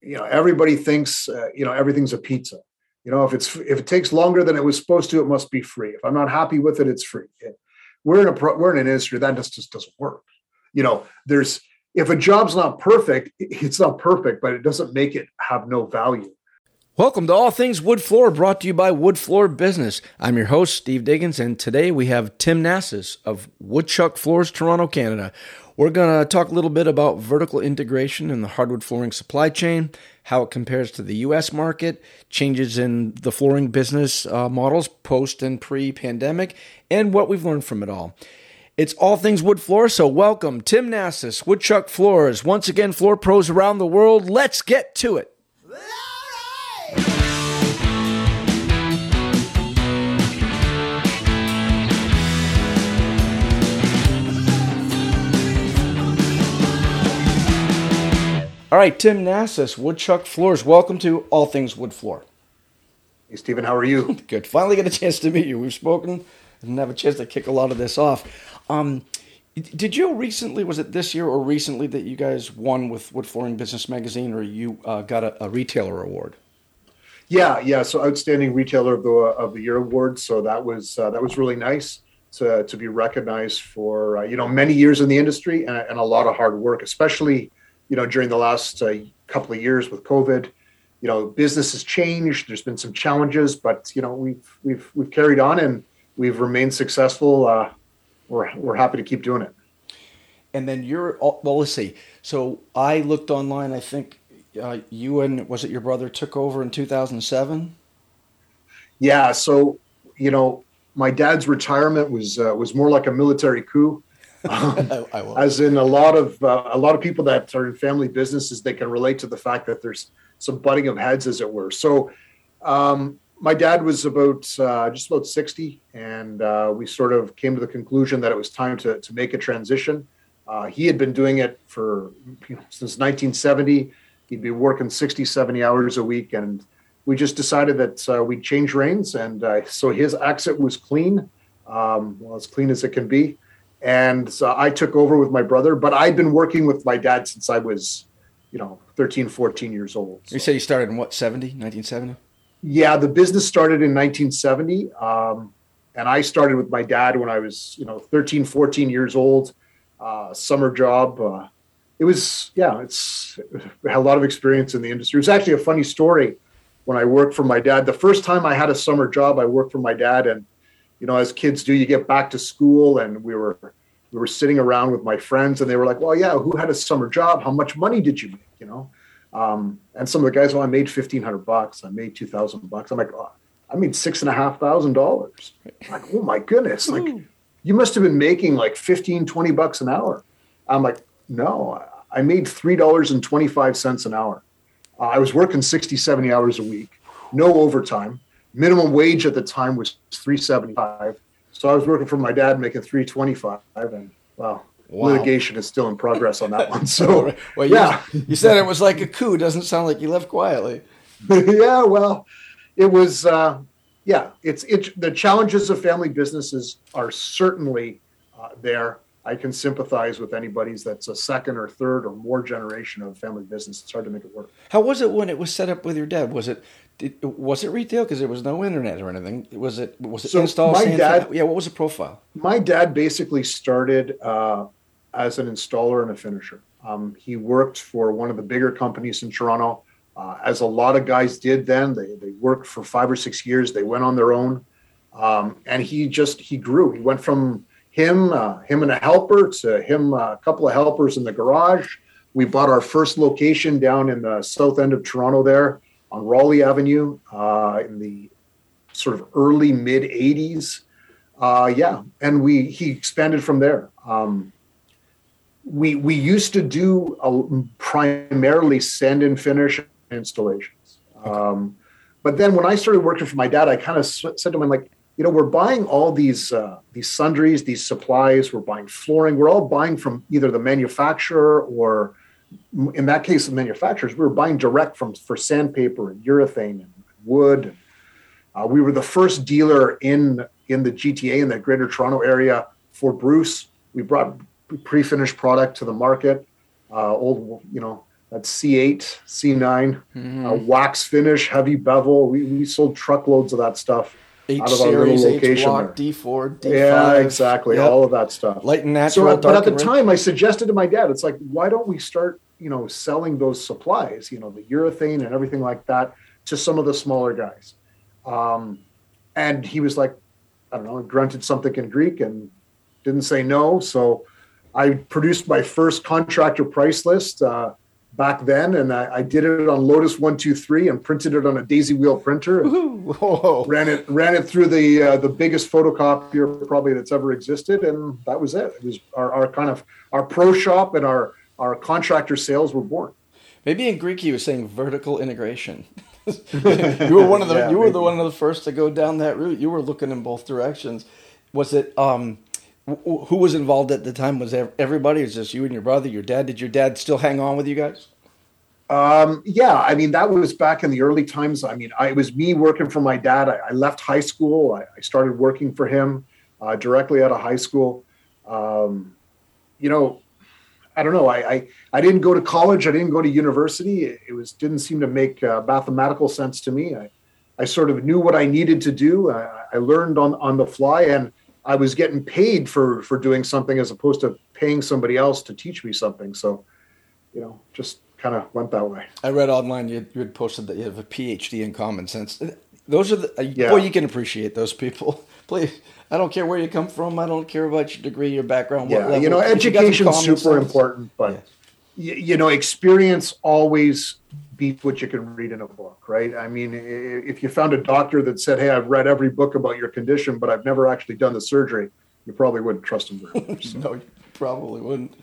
you know, everybody thinks, uh, you know, everything's a pizza. You know, if it's if it takes longer than it was supposed to, it must be free. If I'm not happy with it, it's free. We're in a pro, we're in an industry that just, just doesn't work. You know, there's if a job's not perfect, it's not perfect, but it doesn't make it have no value. Welcome to All Things Wood Floor, brought to you by Wood Floor Business. I'm your host, Steve Diggins, and today we have Tim Nassis of Woodchuck Floors, Toronto, Canada. We're going to talk a little bit about vertical integration in the hardwood flooring supply chain, how it compares to the U.S. market, changes in the flooring business uh, models post and pre pandemic, and what we've learned from it all. It's all things wood floor, so welcome Tim Nassis, Woodchuck Floors. Once again, floor pros around the world. Let's get to it. All right, Tim Nassis, Woodchuck Floors. Welcome to All Things Wood Floor. Hey, Stephen, how are you? Good. Finally get a chance to meet you. We've spoken and have a chance to kick a lot of this off. Um, did you recently, was it this year or recently, that you guys won with Wood Flooring Business Magazine or you uh, got a, a, retailer award? Yeah, yeah. So outstanding retailer of the of the year award. So that was uh, that was really nice to to be recognized for uh, you know many years in the industry and, and, a lot of hard work, especially you know, during the last uh, couple of years with COVID, you know, business has changed. There's been some challenges, but you know, we've we've we've carried on and we've remained successful. Uh, we're we're happy to keep doing it. And then you're well. Let's see. So I looked online. I think uh, you and was it your brother took over in 2007. Yeah. So you know, my dad's retirement was uh, was more like a military coup. Um, as in a lot of uh, a lot of people that are in family businesses, they can relate to the fact that there's some butting of heads, as it were. So, um, my dad was about uh, just about 60, and uh, we sort of came to the conclusion that it was time to to make a transition. Uh, he had been doing it for you know, since 1970. He'd be working 60, 70 hours a week, and we just decided that uh, we'd change reins. And uh, so his exit was clean, um, well, as clean as it can be and so I took over with my brother. But I'd been working with my dad since I was, you know, 13, 14 years old. So. You say you started in what, 70, 1970? Yeah, the business started in 1970. Um, and I started with my dad when I was, you know, 13, 14 years old, uh, summer job. Uh, it was, yeah, it's had a lot of experience in the industry. It was actually a funny story when I worked for my dad. The first time I had a summer job, I worked for my dad and you know, as kids do, you get back to school and we were we were sitting around with my friends and they were like, well, yeah, who had a summer job? How much money did you make? You know? Um, and some of the guys, well, I made 1500 bucks. I made 2000 bucks. I'm like, oh, I made six and a half thousand dollars. Like, oh my goodness. Like you must have been making like 15, 20 bucks an hour. I'm like, no, I made $3.25 an hour. Uh, I was working 60, 70 hours a week, no overtime minimum wage at the time was 375 so i was working for my dad making 325 and well wow. litigation is still in progress on that one so well, yeah you, you, said it was like a coup doesn't sound like you left quietly yeah well it was uh, yeah it's it, the challenges of family businesses are certainly uh, there I can sympathize with anybody's that's a second or third or more generation of family business. It's hard to make it work. How was it when it was set up with your dad? Was it did, was it retail because there was no internet or anything? Was it was it so install? My dad, yeah. What was the profile? My dad basically started uh, as an installer and a finisher. Um, he worked for one of the bigger companies in Toronto, uh, as a lot of guys did then. They they worked for five or six years. They went on their own, um, and he just he grew. He went from him uh, him and a helper to him uh, a couple of helpers in the garage. We bought our first location down in the south end of Toronto there on Raleigh Avenue uh, in the sort of early mid 80s. Uh, yeah, and we he expanded from there. Um, we we used to do a, primarily sand and finish installations, um, but then when I started working for my dad, I kind of said to him, I'm like, you know, we're buying all these uh, these sundries, these supplies. We're buying flooring. We're all buying from either the manufacturer or in that case, of manufacturers, we were buying direct from for sandpaper and urethane and wood. Uh, we were the first dealer in in the GTA in the Greater Toronto area for Bruce. We brought pre-finished product to the market. Uh, old, you know, That's C8, C9, mm-hmm. uh, wax finish, heavy bevel. We, we sold truckloads of that stuff H out of our series, little location. H block, D4, D5. Yeah, exactly. Yep. All of that stuff. Light and natural. So, but at the time, I suggested to my dad, it's like, why don't we start, you know, selling those supplies, you know, the urethane and everything like that to some of the smaller guys. Um, and he was like, I don't know, grunted something in Greek and didn't say no. So I produced my first contractor price list uh, back then, and I, I, did it on Lotus One Two Three and printed it on a daisy wheel printer. ran it ran it through the uh, the biggest photocopier probably that's ever existed, and that was it. It was our, our kind of our pro shop and our our contractor sales were born. Maybe in Greek he was saying vertical integration. you were one of the yeah, you were maybe. the one of the first to go down that route. You were looking in both directions. Was it um who was involved at the time? Was everybody? Was just you and your brother, your dad? Did your dad still hang on with you guys? Um, yeah, I mean that was back in the early times. I mean, I, it was me working for my dad. I, I left high school. I, I, started working for him uh, directly out of high school. Um, you know, I don't know. I, I, I didn't go to college. I didn't go to university. It, it was didn't seem to make uh, mathematical sense to me. I, I sort of knew what I needed to do. I, I learned on on the fly, and I was getting paid for for doing something as opposed to paying somebody else to teach me something. So, you know, just kind of went that way. I read online you, you had posted that you have a PhD in common sense. Those are the uh, yeah. boy you can appreciate those people. Please, I don't care where you come from. I don't care about your degree, your background. Yeah, you know, education is super sense. important, but yeah. you, you know, experience always beat what you can read in a book, right? I mean, if you found a doctor that said, "Hey, I've read every book about your condition, but I've never actually done the surgery," you probably wouldn't trust him very much. So. no, you probably wouldn't.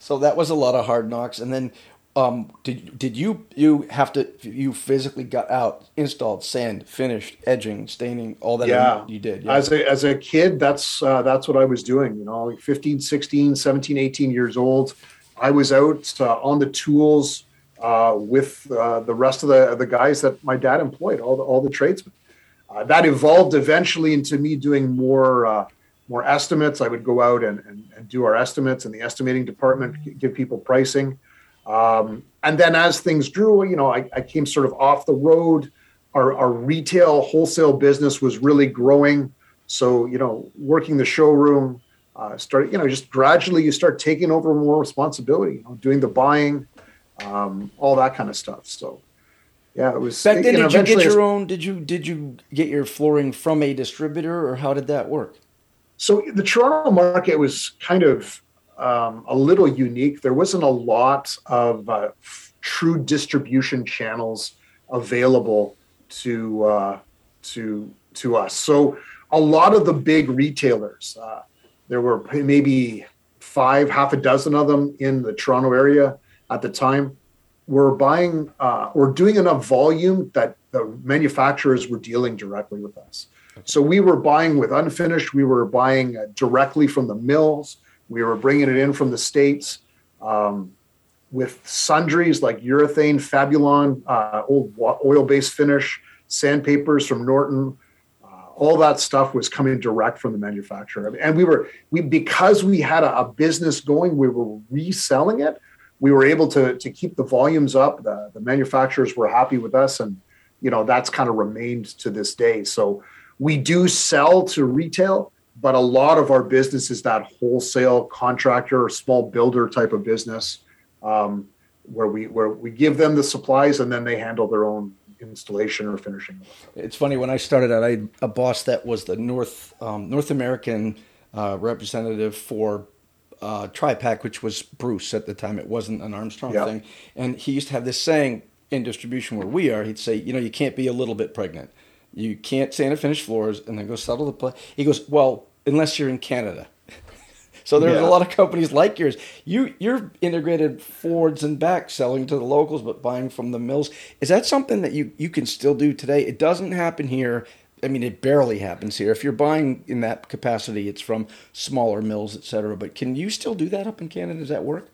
So that was a lot of hard knocks, and then um, did did you you have to you physically got out installed sand finished edging staining all that yeah you did yeah. as a as a kid that's uh, that's what i was doing you know 15 16 17 18 years old i was out uh, on the tools uh, with uh, the rest of the, the guys that my dad employed, all the, all the tradesmen. Uh, that evolved eventually into me doing more uh, more estimates. I would go out and, and, and, do our estimates in the estimating department, give people pricing. Um, and then as things grew, you know, I, I came sort of off the road. Our, our retail wholesale business was really growing. So, you know, working the showroom, uh, started, you know, just gradually you start taking over more responsibility, you know, doing the buying, um, all that kind of stuff. So yeah, it was. Back then, did you get your own? Did you did you get your flooring from a distributor, or how did that work? So the Toronto market was kind of um, a little unique. There wasn't a lot of uh, f- true distribution channels available to uh, to to us. So a lot of the big retailers, uh, there were maybe five, half a dozen of them in the Toronto area at the time we were buying uh, or doing enough volume that the manufacturers were dealing directly with us. So we were buying with unfinished. We were buying uh, directly from the mills. We were bringing it in from the states um, with sundries like urethane, Fabulon, uh, old oil-based finish, sandpapers from Norton. Uh, all that stuff was coming direct from the manufacturer, and we were we because we had a, a business going. We were reselling it we were able to to keep the volumes up. The, the manufacturers were happy with us, and you know that's kind of remained to this day. So we do sell to retail, but a lot of our business is that wholesale contractor or small builder type of business, um, where we where we give them the supplies and then they handle their own installation or finishing. It's funny when I started out, I had a boss that was the North um, North American uh, representative for uh, Tri-Pac, which was Bruce at the time. It wasn't an Armstrong yep. thing. And he used to have this saying in distribution where we are. He'd say, you know, you can't be a little bit pregnant. You can't sand and finish floors and then go settle the play. He goes, well, unless you're in Canada. so there's yeah. a lot of companies like yours. You you're integrated forwards and back selling to the locals, but buying from the mills. Is that something that you you can still do today? It doesn't happen here I mean, it barely happens here. If you're buying in that capacity, it's from smaller mills, et cetera. But can you still do that up in Canada? Does that work?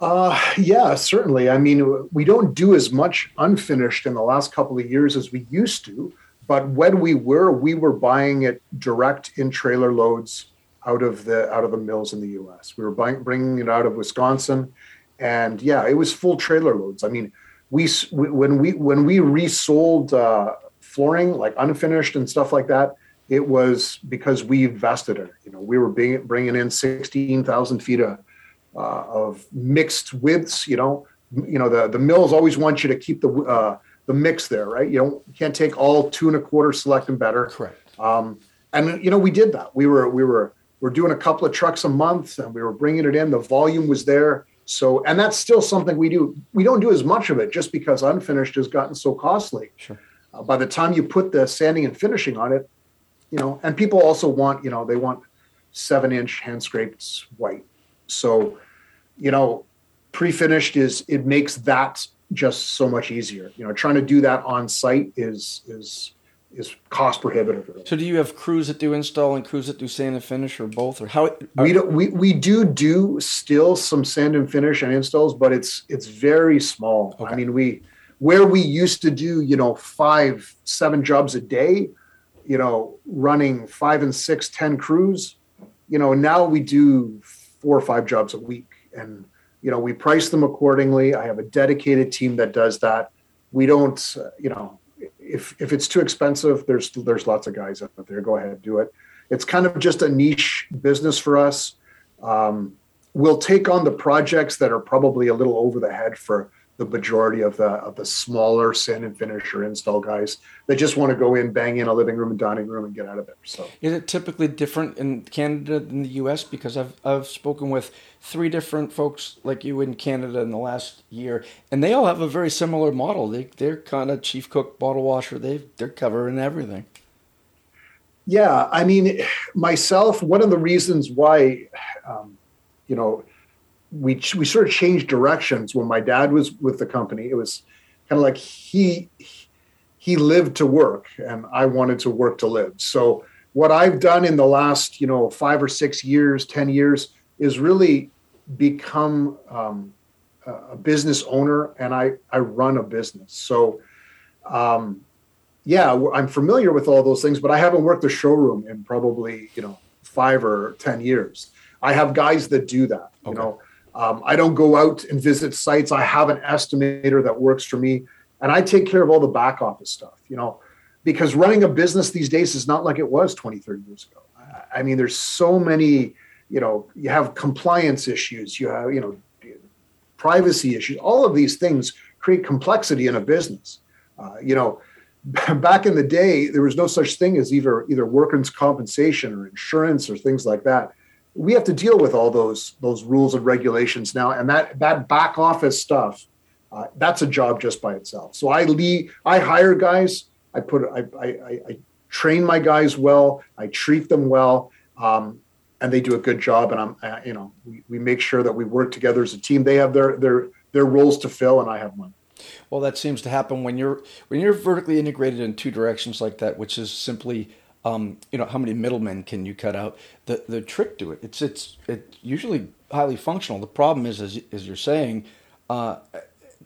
Uh, yeah, certainly. I mean, we don't do as much unfinished in the last couple of years as we used to. But when we were, we were buying it direct in trailer loads out of the out of the mills in the U.S. We were buying, bringing it out of Wisconsin, and yeah, it was full trailer loads. I mean, we when we when we resold uh, flooring like unfinished and stuff like that, it was because we invested in it. You know, we were being, bringing in sixteen thousand feet of, uh, of mixed widths. You know, you know the the mills always want you to keep the uh, the mix there, right? You don't you can't take all two and a quarter select and better. Correct. Um, and you know we did that. We were we were we're doing a couple of trucks a month, and we were bringing it in. The volume was there. So, and that's still something we do. We don't do as much of it just because unfinished has gotten so costly. Sure. Uh, by the time you put the sanding and finishing on it, you know, and people also want, you know, they want seven inch hand scraped white. So, you know, pre-finished is it makes that just so much easier. You know, trying to do that on site is is is cost prohibitive. So, do you have crews that do install and crews that do sand and finish, or both, or how? Are, we do we we do do still some sand and finish and installs, but it's it's very small. Okay. I mean, we where we used to do you know five seven jobs a day, you know, running five and six ten crews, you know, now we do four or five jobs a week, and you know we price them accordingly. I have a dedicated team that does that. We don't, you know if if it's too expensive, there's there's lots of guys out there. Go ahead, do it. It's kind of just a niche business for us. Um, we'll take on the projects that are probably a little over the head for the majority of the of the smaller sand and finisher install guys that just want to go in, bang in a living room and dining room and get out of there. So is it typically different in Canada than the US? Because I've I've spoken with three different folks like you in Canada in the last year, and they all have a very similar model. They they're kind of chief cook, bottle washer. They they're covering everything. Yeah, I mean, myself, one of the reasons why, um, you know, we we sort of changed directions when my dad was with the company. It was kind of like he he lived to work, and I wanted to work to live. So what I've done in the last you know five or six years, ten years, is really become um, a business owner, and I I run a business. So. Um, yeah, I'm familiar with all those things, but I haven't worked the showroom in probably you know five or ten years. I have guys that do that. Okay. You know, um, I don't go out and visit sites. I have an estimator that works for me, and I take care of all the back office stuff. You know, because running a business these days is not like it was 20, 30 years ago. I mean, there's so many. You know, you have compliance issues. You have you know privacy issues. All of these things create complexity in a business. Uh, you know, back in the day, there was no such thing as either either workers' compensation or insurance or things like that we have to deal with all those those rules and regulations now, and that that back office stuff. Uh, that's a job just by itself. So I lead, I hire guys. I put, I, I, I train my guys well. I treat them well, um, and they do a good job. And I'm, uh, you know, we, we make sure that we work together as a team. They have their their their roles to fill, and I have mine. Well, that seems to happen when you're when you're vertically integrated in two directions like that, which is simply um, you know, how many middlemen can you cut out? The the trick to it, it's it's it's usually highly functional. The problem is, as as you're saying, uh,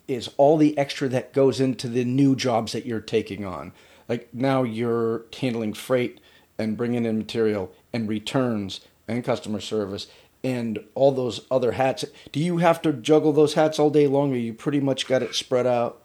is all the extra that goes into the new jobs that you're taking on. Like now you're handling freight and bringing in material and returns and customer service and all those other hats. Do you have to juggle those hats all day long, or you pretty much got it spread out?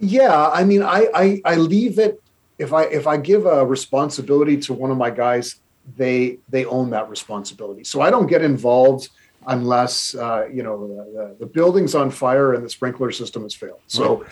Yeah, I mean, I, I, I leave it if I if I give a responsibility to one of my guys, they they own that responsibility. So I don't get involved unless uh, you know the, the, building's on fire and the sprinkler system has failed. So,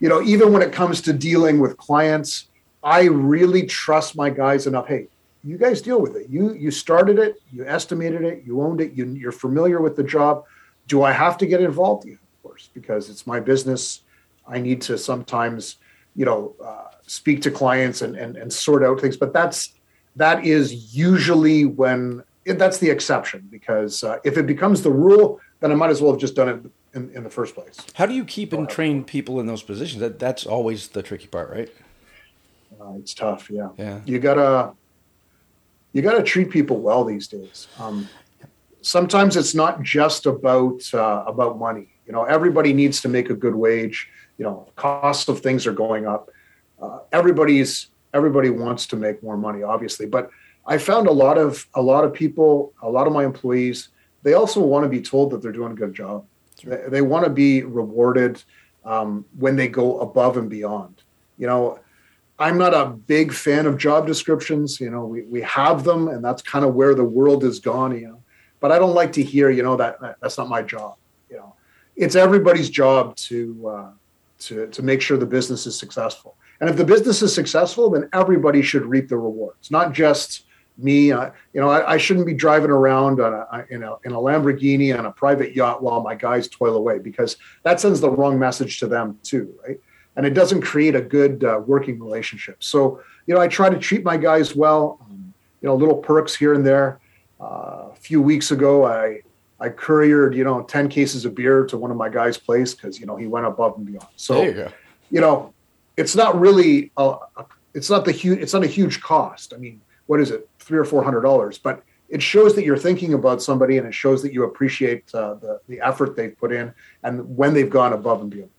you know, even when it comes to dealing with clients, I really trust my guys enough. Hey, you guys deal with it. You you started it, you estimated it, you owned it, you, you're familiar with the job. Do I have to get involved? Yeah, of course, because it's my business. I need to sometimes, you know. Uh, speak to clients and, and, and sort out things. But that's that is usually when that's the exception because uh, if it becomes the rule, then I might as well have just done it in, in the first place. How do you keep and train people in those positions? That that's always the tricky part, right? Uh, it's tough. Yeah. Yeah. You gotta you gotta treat people well these days. Um, sometimes it's not just about uh, about money. You know, everybody needs to make a good wage. You know, costs of things are going up uh, everybody's everybody wants to make more money, obviously, but I found a lot of a lot of people, a lot of my employees, they also want to be told that they're doing a good job. They, they want to be rewarded um, when they go above and beyond. You know, I'm not a big fan of job descriptions. You know, we, we have them, and that's kind of where the world has gone. You know, but I don't like to hear, you know, that, that that's not my job. You know, it's everybody's job to uh, to to make sure the business is successful. And if the business is successful, then everybody should reap the rewards, not just me. Uh, you know, I, I, shouldn't be driving around on a, in a in a Lamborghini on a private yacht while my guys toil away because that sends the wrong message to them too, right? And it doesn't create a good uh, working relationship. So, you know, I try to treat my guys well. Um, you know, little perks here and there. Uh, a few weeks ago, I I couriered you know ten cases of beer to one of my guys' place because you know he went above and beyond. So, you, you, know, it's not really a, a, it's not the huge it's not a huge cost. I mean, what is it, three or four hundred dollars? But it shows that you're thinking about somebody, and it shows that you appreciate uh, the the effort they've put in and when they've gone above and beyond.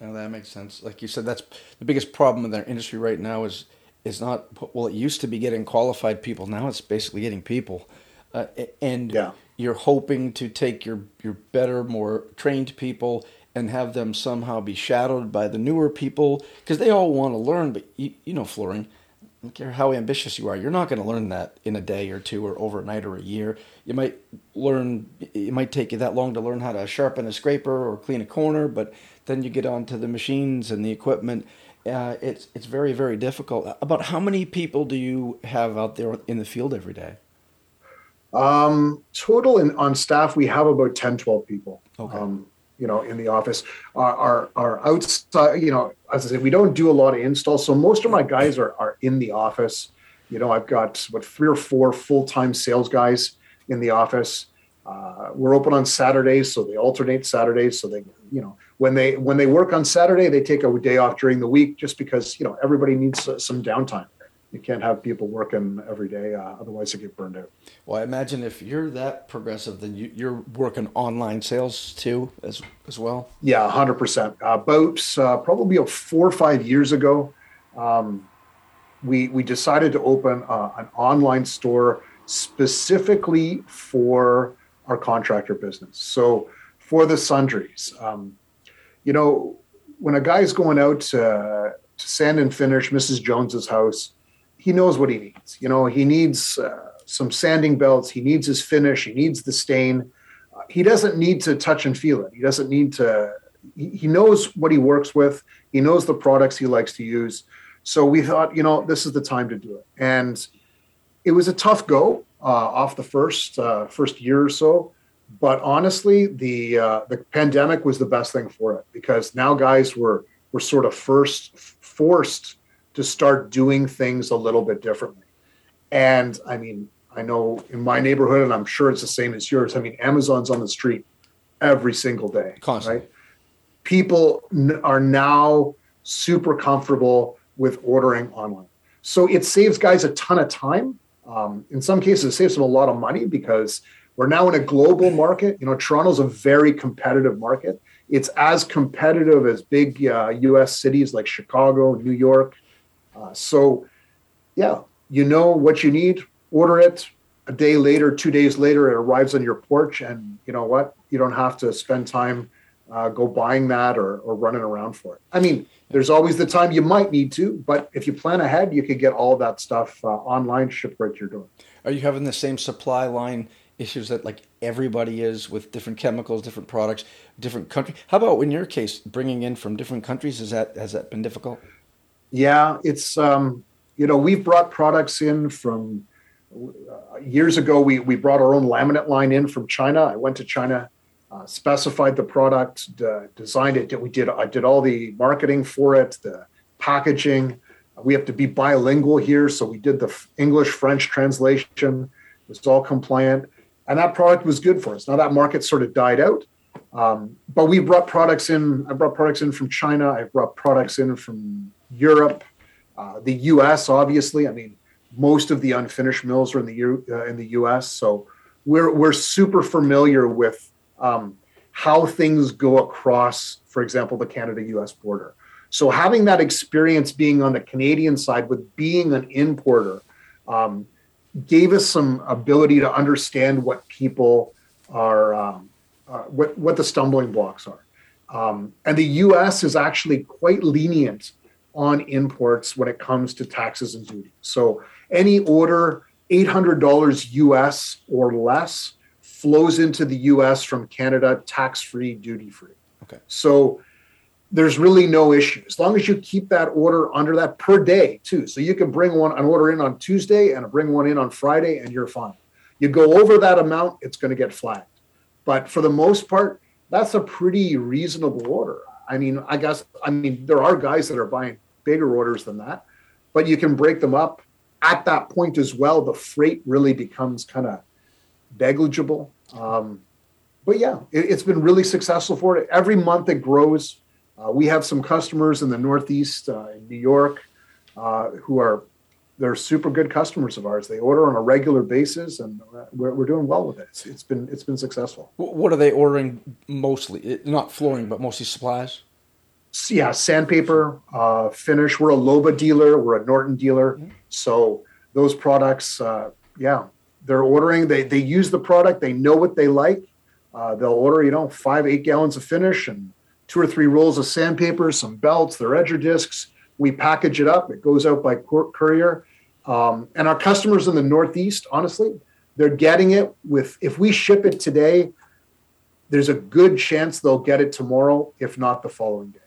Now that makes sense. Like you said, that's the biggest problem in our industry right now is is not well. It used to be getting qualified people. Now it's basically getting people, uh, and yeah. you're hoping to take your your better, more trained people and have them somehow be shadowed by the newer people because they all want to learn. But you, you know, flooring, I don't care how ambitious you are, you're not going to learn that in a day or two or overnight or a year. You might learn. It might take you that long to learn how to sharpen a scraper or clean a corner, but then you get onto the machines and the equipment. Uh, it's it's very very difficult. About how many people do you have out there in the field every day? Um, total in, on staff, we have about 10, 12 people. Okay. Um, you know, in the office. are our, our outside, you know, as I said, we don't do a lot of installs. So most of my guys are, are in the office. You know, I've got what three or four full time sales guys in the office. Uh, we're open on Saturdays, so they alternate Saturdays. So they, you know, when they when they work on Saturday, they take a day off during the week, just because you know everybody needs some downtime. You can't have people working every day, uh, otherwise they get burned out. Well, I imagine if you're that progressive, then you, are working online sales too, as as well. Yeah, hundred percent. About uh, probably four or five years ago, um, we we decided to open uh, an online store specifically for our contractor business. So for the sundries, um, you know, when a guy's going out to, to sand and finish Mrs. Jones's house, he knows what he needs. You know, he needs uh, some sanding belts. He needs his finish. He needs the stain. Uh, he doesn't need to touch and feel it. He doesn't need to. He, he knows what he works with. He knows the products he likes to use. So we thought, you know, this is the time to do it. And it was a tough go uh, off the first uh, first year or so but honestly, the uh, the pandemic was the best thing for it because now guys were were sort of first forced to start doing things a little bit differently. And I mean, I know in my neighborhood, and I'm sure it's the same as yours. I mean, Amazon's on the street every single day, Constantly. right? People n- are now super comfortable with ordering online, so it saves guys a ton of time. Um, in some cases, it saves them a lot of money because we're now in a global market. You know, Toronto's a very competitive market. It's as competitive as big uh, U.S. cities like Chicago, New York. Uh, so, yeah, you know what you need. Order it. A day later, two days later, it arrives on your porch, and you know what? You don't have to spend time uh, go buying that or, or running around for it. I mean, there's always the time you might need to, but if you plan ahead, you could get all that stuff uh, online shipped right to your door. Are you having the same supply line issues that like everybody is with different chemicals, different products, different country. How about in your case, bringing in from different countries? Is that has that been difficult? Yeah, it's um, you know we've brought products in from uh, years ago. We we brought our own laminate line in from China. I went to China, uh, specified the product, designed it. We did I did all the marketing for it, the packaging. We have to be bilingual here, so we did the English French translation. It's all compliant and that product was good for us. Now that market sort of died out, um, but we brought products in. I brought products in from China. I brought products in from Europe, uh, the U.S. Obviously, I mean, most of the unfinished mills are in the U, uh, in the U.S. So we're we're super familiar with um, how things go across, for example, the Canada-U.S. border. So having that experience being on the Canadian side with being an importer. Um, gave us some ability to understand what people are um, uh, what what the stumbling blocks are. Um, and the U.S. is actually quite lenient on imports when it comes to taxes and duty. So any order $800 US or less flows into the US from Canada tax free, duty free. Okay. So there's really no issue as long as you keep that order under that per day too. So you can bring one an order in on Tuesday and bring one in on Friday, and you're fine. You go over that amount, it's going to get flagged. But for the most part, that's a pretty reasonable order. I mean, I guess I mean there are guys that are buying bigger orders than that, but you can break them up at that point as well. The freight really becomes kind of negligible. Um, but yeah, it, has been really successful for it. Every month it grows. Uh, we have some customers in the Northeast, uh, in New York, uh, who are they're super good customers of ours. They order on a regular basis, and we're, we're doing well with it. It's, it's been it's been successful. What are they ordering mostly? Not flooring, but mostly supplies. Yeah, sandpaper, uh, finish. We're a Loba dealer. We're a Norton dealer. Mm-hmm. So those products, uh, yeah, they're ordering. They they use the product. They know what they like. Uh, they'll order, you know, five eight gallons of finish and two or three rolls of sandpaper, some belts, their edger discs. We package it up. It goes out by courier. Um, and our customers in the Northeast, honestly, they're getting it with, if we ship it today, there's a good chance they'll get it tomorrow, if not the following day.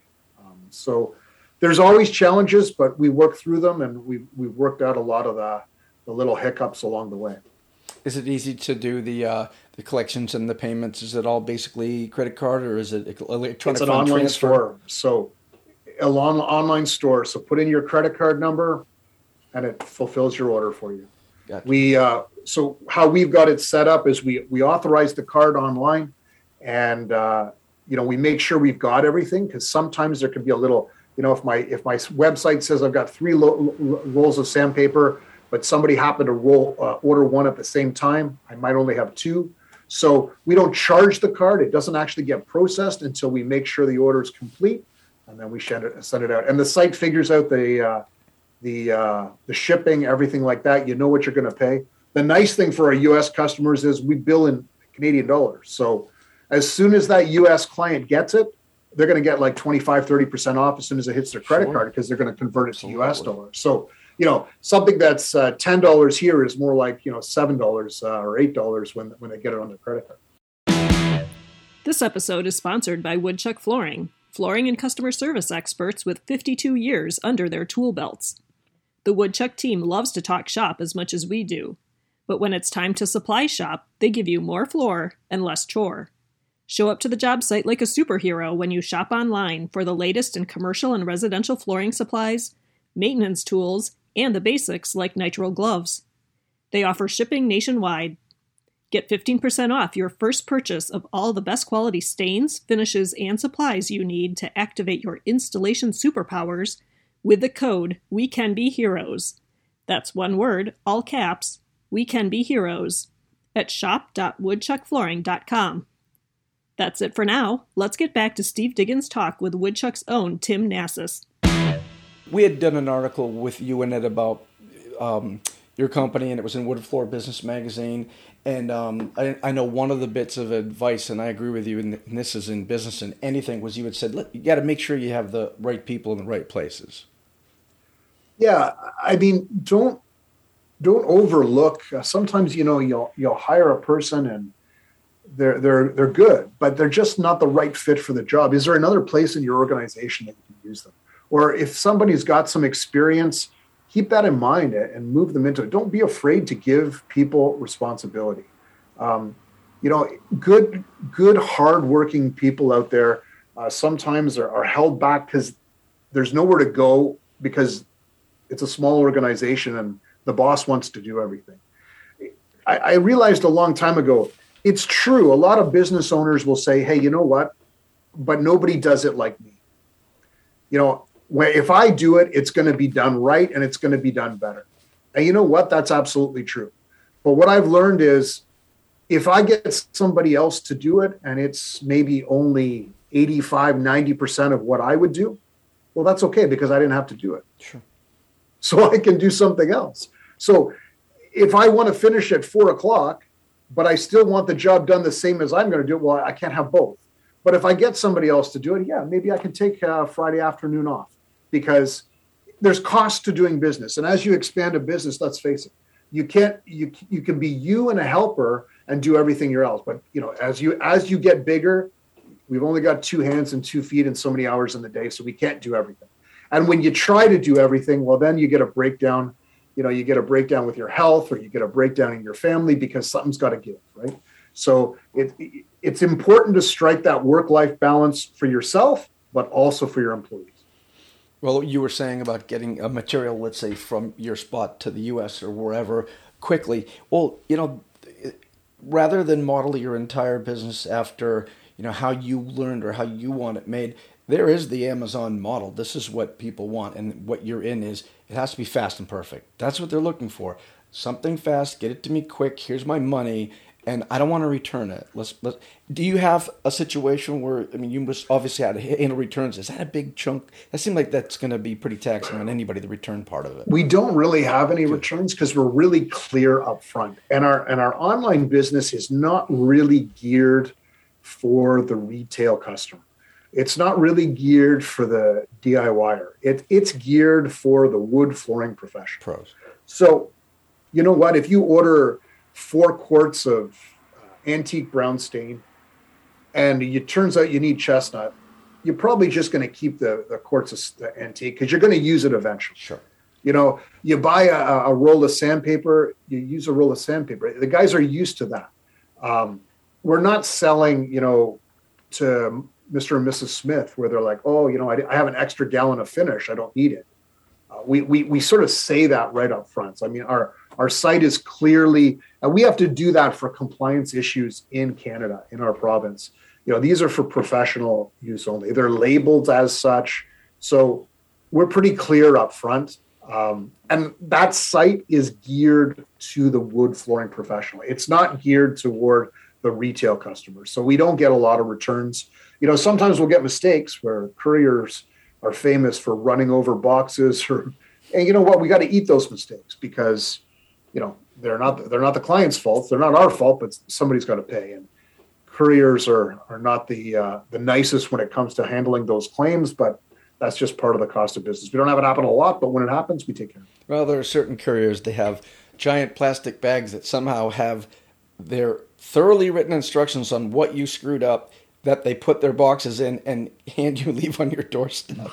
So there's always challenges, but we work through them and we, we've worked out a lot of the, the little hiccups along the way. Is it easy to do the uh, the collections and the payments? Is it all basically credit card or is it electronic? It's an online transfer? store. So, a long online store. So put in your credit card number, and it fulfills your order for you. Gotcha. We uh, so how we've got it set up is we we authorize the card online, and uh, you know we make sure we've got everything because sometimes there could be a little you know if my if my website says I've got three lo- rolls of sandpaper but somebody happened to roll uh, order one at the same time, I might only have two. So we don't charge the card. It doesn't actually get processed until we make sure the order is complete, and then we send it send it out. And the site figures out the uh, the uh, the shipping, everything like that. You know what you're going to pay. The nice thing for our U.S. customers is we bill in Canadian dollars. So as soon as that U.S. client gets it, they're going to get like 25, 30% off as soon as it hits their credit sure. card because they're going to convert it to U.S. dollars. So you know something that's uh, ten dollars here is more like you know seven dollars uh, or eight dollars when when they get it on their credit card. This episode is sponsored by Woodchuck Flooring, flooring and customer service experts with 52 years under their tool belts. The Woodchuck team loves to talk shop as much as we do, but when it's time to supply shop, they give you more floor and less chore. Show up to the job site like a superhero when you shop online for the latest in commercial and residential flooring supplies, maintenance tools, and the basics like nitrile gloves. They offer shipping nationwide. Get 15% off your first purchase of all the best quality stains, finishes, and supplies you need to activate your installation superpowers with the code We Can Be Heroes. That's one word, all caps, We Can Be Heroes at shop.woodchuckflooring.com. That's it for now. Let's get back to Steve Diggins' talk with Woodchuck's own Tim Nassis we had done an article with you in it about um, your company, and it was in Wood Floor Business Magazine. And um, I, I, know one of the bits of advice, and I agree with you, and this is in business and anything, was you had said, you got to make sure you have the right people in the right places. Yeah, I mean, don't don't overlook. Uh, sometimes you know you'll you'll hire a person and they're they're they're good, but they're just not the right fit for the job. Is there another place in your organization that you can use them? or if somebody's got some experience, keep that in mind and move them into it. Don't be afraid to give people responsibility. Um, you know, good, good, hardworking people out there uh, sometimes are, are held back because there's nowhere to go because it's a small organization and the boss wants to do everything. I, I realized a long time ago, it's true. A lot of business owners will say, "Hey, you know what? But nobody does it like me." You know, if I do it, it's going to be done right and it's going to be done better. And you know what? That's absolutely true. But what I've learned is if I get somebody else to do it and it's maybe only 85, 90% of what I would do, well, that's okay because I didn't have to do it. Sure. So I can do something else. So if I want to finish at four o'clock, but I still want the job done the same as I'm going to do it. Well, I can't have both. But if I get somebody else to do it, yeah, maybe I can take uh, Friday afternoon off because there's cost to doing business. And as you expand a business, let's face it, you can't you you can be you and a helper and do everything else. But you know, as you as you get bigger, we've only got two hands and two feet and so many hours in the day, so we can't do everything. And when you try to do everything, well, then you get a breakdown. You know, you get a breakdown with your health, or you get a breakdown in your family because something's got to give, right? So it, it's important to strike that work-life balance for yourself, but also for your employees. Well, you were saying about getting a material, let's say, from your spot to the U.S. or wherever quickly. Well, you know, rather than model your entire business after you know how you learned or how you want it made, there is the Amazon model. This is what people want, and what you're in is it has to be fast and perfect. That's what they're looking for. Something fast, get it to me quick. Here's my money, and I don't want to return it. Let's let. Do you have a situation where I mean, you must obviously had to handle returns. Is that a big chunk? That seems like that's going to be pretty taxing on anybody. The return part of it. We don't really have any returns because we're really clear up front, and our and our online business is not really geared for the retail customer. It's not really geared for the DIYer. It, it's geared for the wood flooring professional. Pros. So, you know what? If you order four quarts of uh, antique brown stain, and it turns out you need chestnut, you're probably just going to keep the, the quarts of the antique because you're going to use it eventually. Sure. You know, you buy a, a, roll of sandpaper, you use a roll of sandpaper. The guys are used to that. Um, we're not selling, you know, to Mr. and Mrs. Smith where they're like, oh, you know, I, I have an extra gallon of finish, I don't need it. Uh, we, we we sort of say that right up front. So, I mean, our our site is clearly, and we have to do that for compliance issues in Canada, in our province. You know, these are for professional use only. They're labeled as such. So we're pretty clear up front. Um, and that site is geared to the wood flooring professional. It's not geared toward the retail customers. So we don't get a lot of returns. You know, sometimes we'll get mistakes where couriers are famous for running over boxes or and you know what, we got to eat those mistakes because you know they're not they're not the client's fault. They're not our fault but somebody's got to pay. And couriers are are not the uh, the nicest when it comes to handling those claims but that's just part of the cost of business. We don't have it happen a lot but when it happens we take care of it. Well there are certain couriers they have giant plastic bags that somehow have their thoroughly written instructions on what you screwed up that they put their boxes in and hand you leave on your doorstep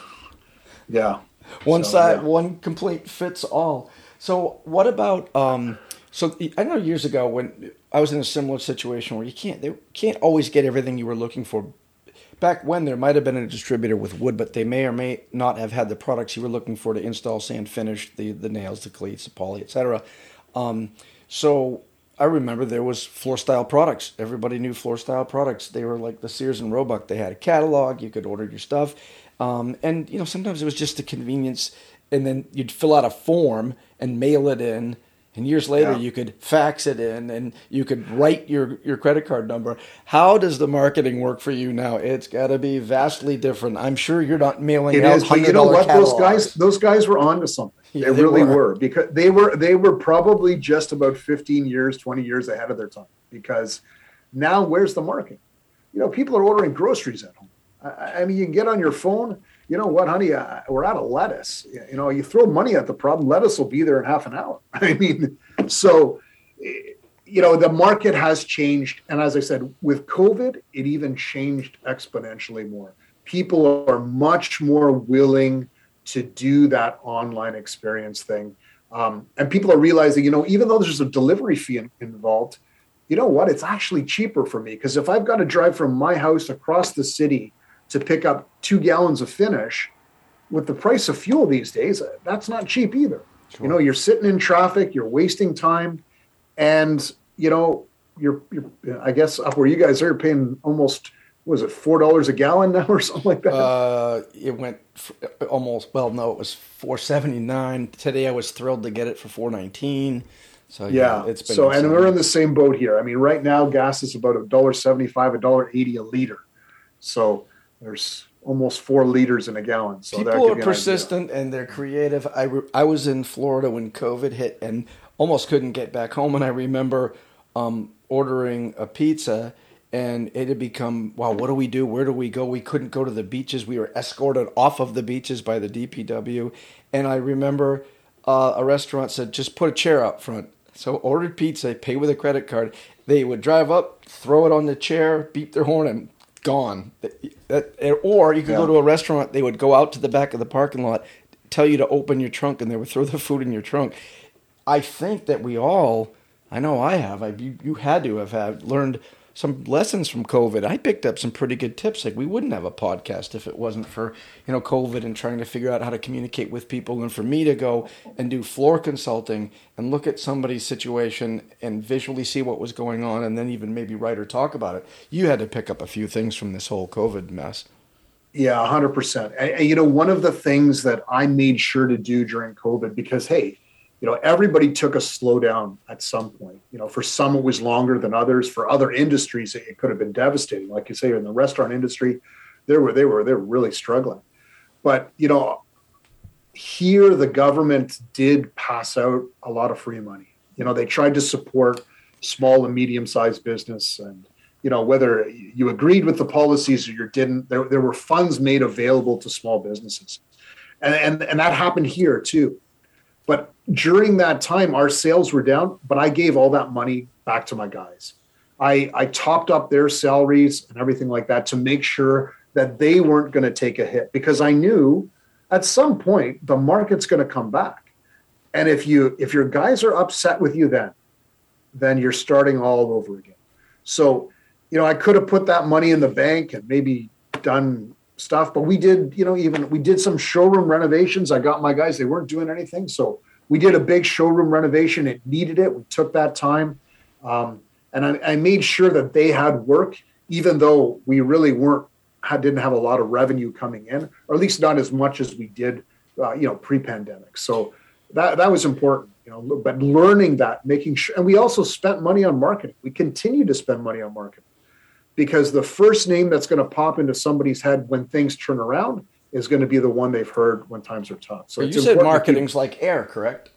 yeah one so, side yeah. one complete fits all so what about um, so I know years ago when I was in a similar situation where you can't they can't always get everything you were looking for. Back when there might have been a distributor with wood, but they may or may not have had the products you were looking for to install, sand, finish the the nails, the cleats, the poly, etc. Um, so I remember there was floor style products. Everybody knew floor style products. They were like the Sears and Roebuck. They had a catalog. You could order your stuff, um, and you know sometimes it was just a convenience. And then you'd fill out a form and mail it in. And years later, yeah. you could fax it in and you could write your, your credit card number. How does the marketing work for you now? It's got to be vastly different. I'm sure you're not mailing it out. Is, but you know what? Catalogs. Those guys, those guys were onto something. Yeah, they, they, really were. were because they were they were probably just about 15 years, 20 years ahead of their time. Because now, where's the market? You know, people are ordering groceries at home. I, I mean, you can get on your phone you know what, honey, uh, we're out of lettuce. You know, you throw money at the problem, lettuce will be there in half an hour. I mean, so, you know, the market has changed. And as I said, with COVID, it even changed exponentially more. People are much more willing to do that online experience thing. Um, and people are realizing, you know, even though there's a delivery fee in, involved, you know what? It's actually cheaper for me because if I've got to drive from my house across the city to pick up two gallons of finish with the price of fuel these days that's not cheap either sure. you know you're sitting in traffic you're wasting time and you know you're, you're i guess up where you guys are paying almost was it four dollars a gallon now or something like that? Uh, it went almost well no it was 479 today i was thrilled to get it for 419 so yeah, yeah. it's been so insane. and we're in the same boat here. I mean right now gas is about a dollar 75 a dollar 80 a liter. So there's almost four liters in a gallon. So people are persistent and they're creative. I re- I was in Florida when COVID hit and almost couldn't get back home, and I remember um, ordering a pizza and it had become wow what do we do? Where do we go? We couldn't go to the beaches. We were escorted off of the beaches by the dpw and i remember uh, a restaurant said just put a chair up front. So ordered pizza pay with a credit card. They would drive up throw it on the chair beep their horn and gone. Or you could yeah. go to a restaurant they would go out to the back of the parking lot tell you to open your trunk and they would throw the food in your trunk. I think that we all i know i have I, you, you had to have had learned some lessons from COVID. I picked up some pretty good tips. Like we wouldn't have a podcast if it wasn't for you know COVID and trying to figure out how to communicate with people, and for me to go and do floor consulting and look at somebody's situation and visually see what was going on, and then even maybe write or talk about it. You had to pick up a few things from this whole COVID mess. Yeah, hundred percent. You know, one of the things that I made sure to do during COVID because hey you know everybody took a slowdown at some point. You know for some it was longer than others. For other industries it could have been devastating. Like you say in the restaurant industry they were they were they were really struggling. But you know here the government did pass out a lot of free money. You know they tried to support small and medium sized business and you know whether you agreed with the policies or you didn't there, there were funds made available to small businesses. And, and and that happened here too but during that time, our sales were down, but I gave all that money back to my guys. I, I topped up their salaries and everything like that to make sure that they weren't going to take a hit because I knew at some point the market's going to come back. And if you if your guys are upset with you then, then you're starting all over again. So, you know, I could have put that money in the bank and maybe done stuff. But we did, you know, even we did some showroom renovations. I got my guys; they weren't doing anything, so we did a big showroom renovation. It needed it. We took that time, um, and I, I, made sure that they had work, even though we really weren't had, didn't have a lot of revenue coming in, or at least not as much as we did, uh, you know, pre-pandemic. So that that was important, you know. But learning that, making sure, and we also spent money on marketing. We continue to spend money on marketing because the first name that's going to pop into somebody's head when things turn around is going to be the one they've heard when times are tough. So you said marketing's like air, correct?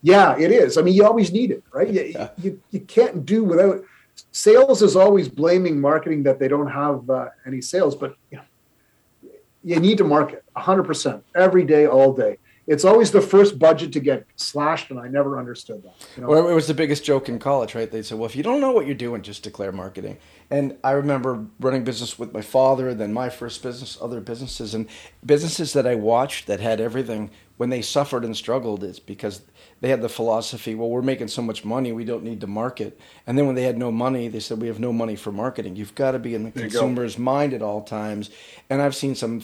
Yeah, it is. I mean, you always need it, right? You, yeah. you, you can't do without. Sales is always blaming marketing that they don't have uh, any sales, but you, know, you need to market 100% every day, all day it's always the first budget to get slashed, and I never understood that. You know? Well, it was the biggest joke in college, right? They said, "Well, if you don't know what you're doing, just declare marketing." And I remember running business with my father, then my first business, other businesses, and businesses that I watched that had everything. When they suffered and struggled, it's because they had the philosophy, "Well, we're making so much money, we don't need to market." And then when they had no money, they said, "We have no money for marketing. You've got to be in the consumer's mind at all times." And I've seen some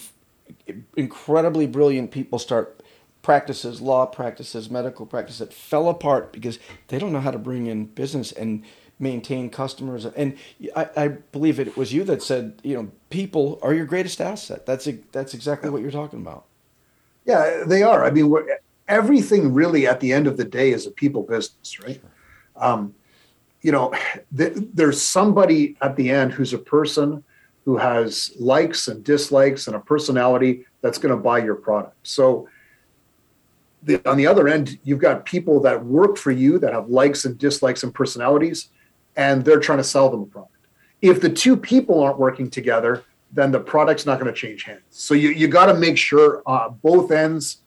incredibly brilliant people start practices, law practices, medical practices that fell apart because they don't know how to bring in business and maintain customers. And I, I, believe it was you that said, you know, people are your greatest asset. That's a, that's exactly what you're talking about. Yeah, they are. I mean, everything really at the end of the day is a people business, right? Sure. Um, you know, th- there's somebody at the end who's a person who has likes and dislikes and a personality that's going to buy your product. So the, on the other end, you've got people that work for you that have likes and dislikes and personalities, and they're trying to sell them a product. If the two people aren't working together, then the product's not going to change hands. So you, you got to make sure uh, both ends,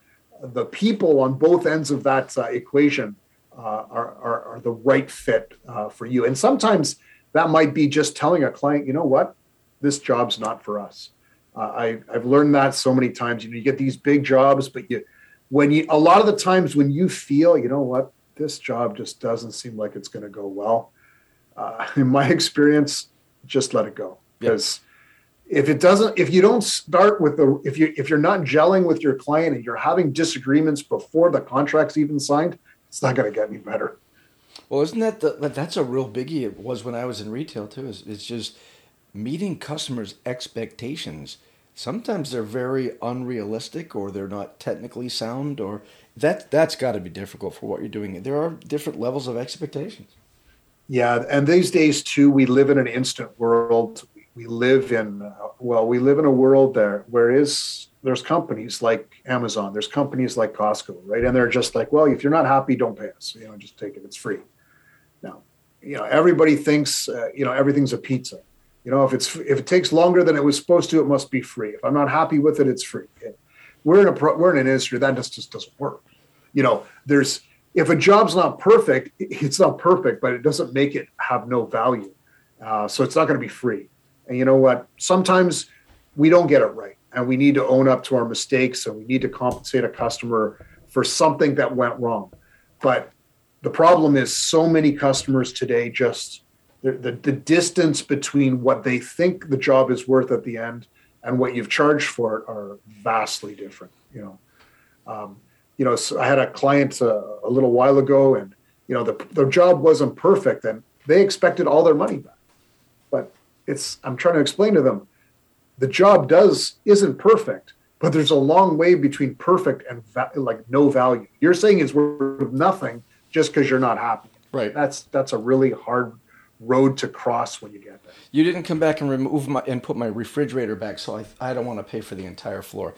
the people on both ends of that uh, equation uh, are, are, are, the right fit uh, for you. And sometimes that might be just telling a client, you know what, this job's not for us. Uh, I, I've learned that so many times. You know, you get these big jobs, but you when you a lot of the times when you feel you know what this job just doesn't seem like it's going to go well uh, in my experience just let it go. Because yep. if it doesn't if you don't start with the if you if you're not gelling with your client and you're having disagreements before the contract's even signed it's not going to get any better. Well isn't that the, that's a real biggie it was when i was in retail too it's, it's just meeting customers expectations sometimes they're very unrealistic or they're not technically sound or that that's got to be difficult for what you're doing. There are different levels of expectations. Yeah and these days too we live in an instant world. We live in uh, well we live in a world there where is there's companies like amazon there's companies like costco right? And they're just like well if you're not happy don't pay us you know just take it it's free. Now you know, everybody thinks, uh, you know, everything's a pizza. You know, if it's if it takes longer than it was supposed to, it must be free. If I'm not happy with it, it's free. We're in a we're in an industry that just just doesn't work. You know, there's if a job's not perfect, it's not perfect, but it doesn't make it have no value. Uh, so it's not going to be free. And you know what? Sometimes we don't get it right, and we need to own up to our mistakes, and we need to compensate a customer for something that went wrong. But the problem is, so many customers today just the, the, the distance between what they think the job is worth at the end and what you've charged for it are vastly different. You know, um, you know, so I had a client uh, a little while ago, and you know, the the job wasn't perfect, and they expected all their money back. But it's I'm trying to explain to them, the job does isn't perfect, but there's a long way between perfect and va- like no value. You're saying it's worth nothing just because you're not happy. Right. That's that's a really hard road to cross when you get there. You didn't come back and remove my and put my refrigerator back, so I I don't want to pay for the entire floor.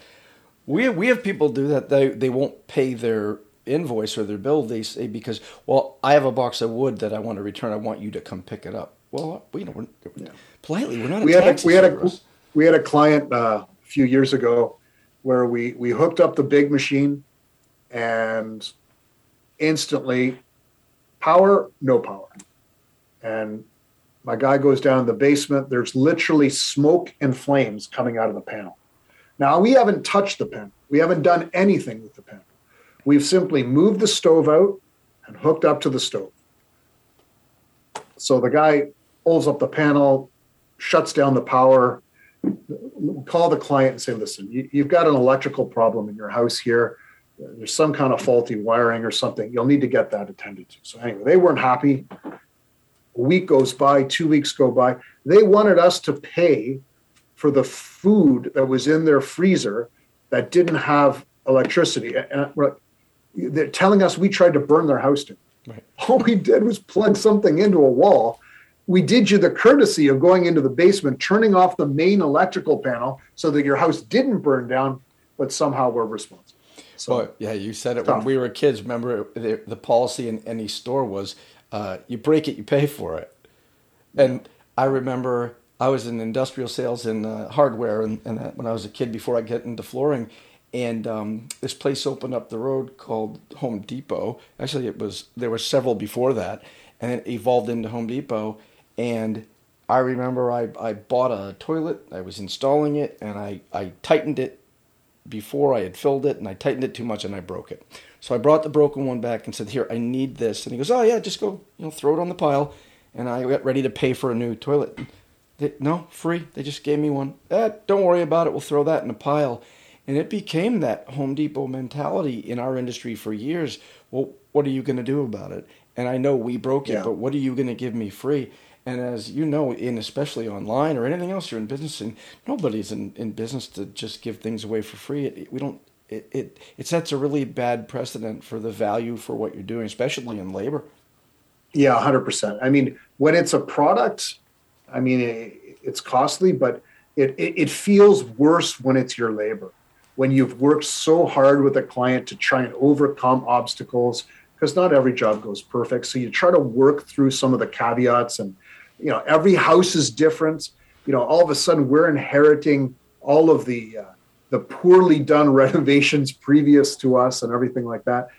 We have, we have people do that. They they won't pay their invoice or their bill. They say because well, I have a box of wood that I want to return. I want you to come pick it up. Well, we know we're, yeah. politely we're not. we a had a, we had a we had a client uh, a few years ago where we we hooked up the big machine and instantly power no power and my guy goes down in the basement. There's literally smoke and flames coming out of the panel. Now, we haven't touched the panel. We haven't done anything with the panel. We've simply moved the stove out and hooked up to the stove. So the guy pulls up the panel, shuts down the power, call the client and say, listen, you, have got an electrical problem in your house here. There's some kind of faulty wiring or something. You'll need to get that attended to. So anyway, they weren't happy a week goes by, two weeks go by. They wanted us to pay for the food that was in their freezer that didn't have electricity. And they're telling us we tried to burn their house down. Right. All we did was plug something into a wall. We did you the courtesy of going into the basement, turning off the main electrical panel so that your house didn't burn down, but somehow we're responsible. So, well, yeah, you said it tough. when we were kids. Remember, the, the policy in any store was uh, you break it, you pay for it. And I remember I was in industrial sales and uh, hardware, and, and when I was a kid before I get into flooring, and um, this place opened up the road called Home Depot. Actually, it was there were several before that, and it evolved into Home Depot. And I remember I, I bought a toilet, I was installing it, and I, I tightened it before I had filled it, and I tightened it too much, and I broke it. So I brought the broken one back and said, "Here, I need this." And he goes, "Oh yeah, just go, you know, throw it on the pile." And I got ready to pay for a new toilet. They, no, free. They just gave me one. Eh, don't worry about it. We'll throw that in a pile. And it became that Home Depot mentality in our industry for years. Well, what are you going to do about it? And I know we broke it, yeah. but what are you going to give me free? And as you know, in especially online or anything else you're in business and nobody's in, in business to just give things away for free. It, we don't it, it, it sets a really bad precedent for the value for what you're doing, especially in labor. Yeah, 100%. I mean, when it's a product, I mean, it, it's costly, but it, it, it feels worse when it's your labor. When you've worked so hard with a client to try and overcome obstacles, because not every job goes perfect. So you try to work through some of the caveats, and you know, every house is different. You know, all of a sudden we're inheriting all of the uh, the poorly done renovations previous to us and everything like that.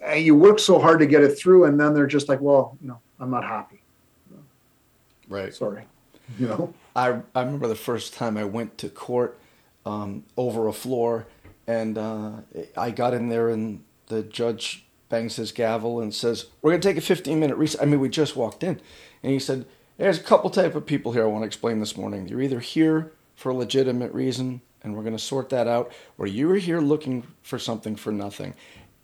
And you work so hard to get it through, and then they're just like, well, you know, I'm not happy. Right. Sorry. You know? I, I remember the first time I went to court um, over a floor, and uh, I got in there, and the judge bangs his gavel and says, We're going to take a 15 minute recess. I mean, we just walked in. And he said, There's a couple type of people here I want to explain this morning. You're either here for a legitimate reason and we're going to sort that out. Or you are here looking for something for nothing.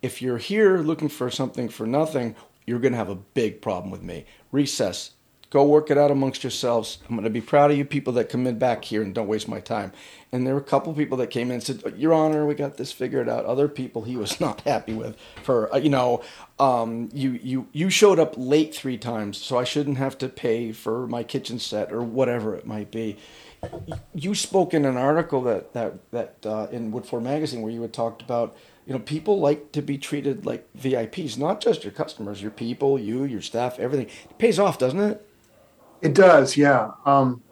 If you're here looking for something for nothing, you're going to have a big problem with me. Recess. Go work it out amongst yourselves. I'm going to be proud of you people that come in back here and don't waste my time. And there were a couple people that came in and said, Your Honor, we got this figured out. Other people he was not happy with for, uh, you know, um, you, you, you showed up late three times, so I shouldn't have to pay for my kitchen set or whatever it might be you spoke in an article that that that uh, in Woodford magazine where you had talked about you know people like to be treated like VIPs, not just your customers, your people, you, your staff, everything. It pays off, doesn't it? It does, yeah. Um,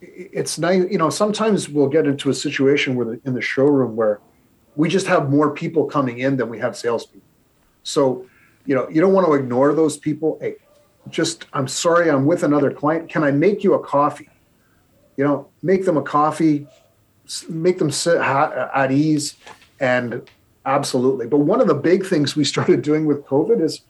it's nice, you know. Sometimes we'll get into a situation where the, in the showroom where we just have more people coming in than we have salespeople. So, you know, you don't want to ignore those people. Hey, just I'm sorry, I'm with another client. Can I make you a coffee? You know, make them a coffee, make them sit at ease, and absolutely. But one of the big things we started doing with COVID is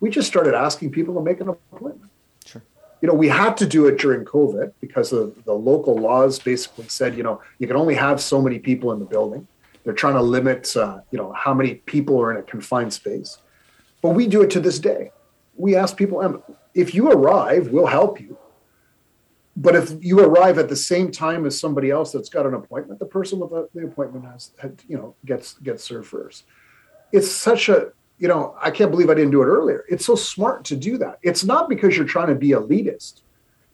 we just started asking people to make an appointment. Sure. You know, we had to do it during COVID because of the local laws basically said, you know, you can only have so many people in the building. They're trying to limit, uh, you know, how many people are in a confined space. But we do it to this day. We ask people, if you arrive, we'll help you. But if you arrive at the same time as somebody else that's got an appointment, the person with the, the appointment has, you know, gets gets served first. It's such a, you know, I can't believe I didn't do it earlier. It's so smart to do that. It's not because you're trying to be elitist.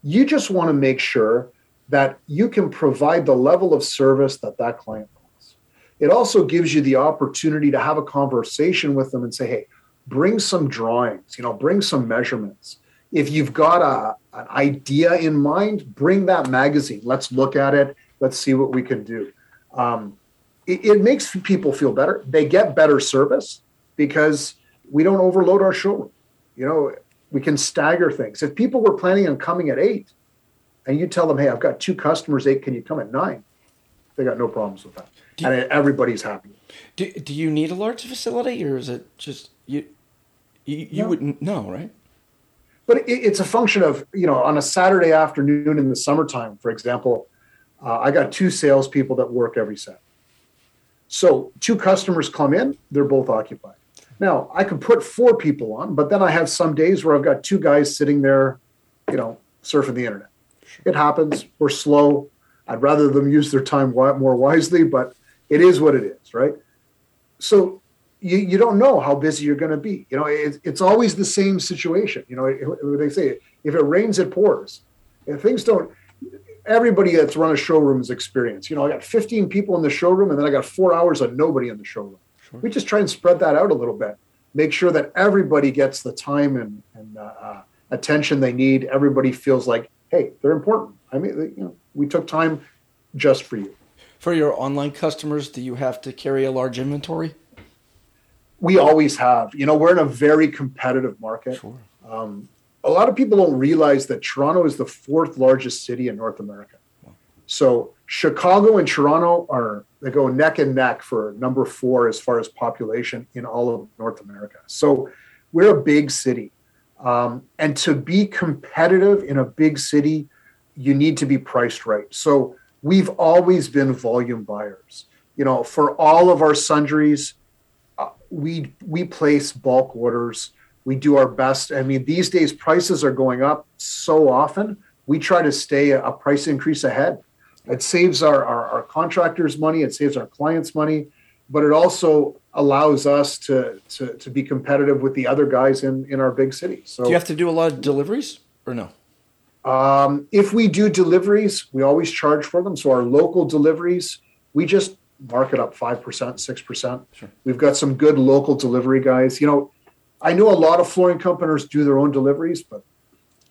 You just want to make sure that you can provide the level of service that that client wants. It also gives you the opportunity to have a conversation with them and say, "Hey, bring some drawings, you know, bring some measurements. If you've got a, an idea in mind, bring that magazine. Let's look at it. Let's see what we can do. Um, it, it makes people feel better. They get better service because we don't overload our showroom. You know, we can stagger things. If people were planning on coming at eight and you tell them, hey, I've got two customers, eight, can you come at nine? They got no problems with that. Do and everybody's happy. Do, do you need a large facility or is it just you? You, you no. wouldn't know, right? But it, it's a function of, you know, on a Saturday afternoon in the summertime, for example, uh, I got two salespeople that work every set. So two customers come in, they're both occupied. Now I can put four people on, but then I have some days where I've got two guys sitting there, you know, surfing the internet. It happens. We're slow. I'd rather them use their time more wisely, but it is what it is, right? So you, you don't know how busy you're going to be. You know, it, it's always the same situation. You know, it, they say if it rains, it pours. If things don't, everybody that's run a showroom is experienced. You know, I got 15 people in the showroom, and then I got four hours of nobody in the showroom. Sure. We just try and spread that out a little bit, make sure that everybody gets the time and, and uh, uh, attention they need. Everybody feels like, hey, they're important. I mean, you know, we took time just for you. For your online customers, do you have to carry a large inventory? We always have. You know, we're in a very competitive market. Sure. Um, a lot of people don't realize that Toronto is the fourth largest city in North America. So Chicago and Toronto are they go neck and neck for number four as far as population in all of North America. So we're a big city, um, and to be competitive in a big city, you need to be priced right. So we've always been volume buyers. You know, for all of our sundries, we we place bulk orders. We do our best. I mean, these days prices are going up so often. We try to stay a, price increase ahead. It saves our, our, our contractors money. It saves our clients money, but it also allows us to, to to be competitive with the other guys in in our big city. So, do you have to do a lot of deliveries or no? Um, if we do deliveries, we always charge for them. So our local deliveries, we just market up 5%, 6%. Sure. We've got some good local delivery guys. You know, I know a lot of flooring companies do their own deliveries, but,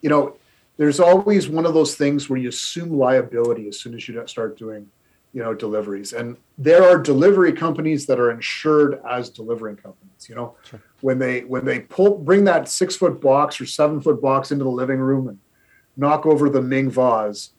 you know, there's always one of those things where you assume liability as soon as you start doing, you know, deliveries. And there are delivery companies that are insured as delivering companies. You know, sure. when they when they pull bring that six foot box or seven foot box into the living room and knock over the Ming vase,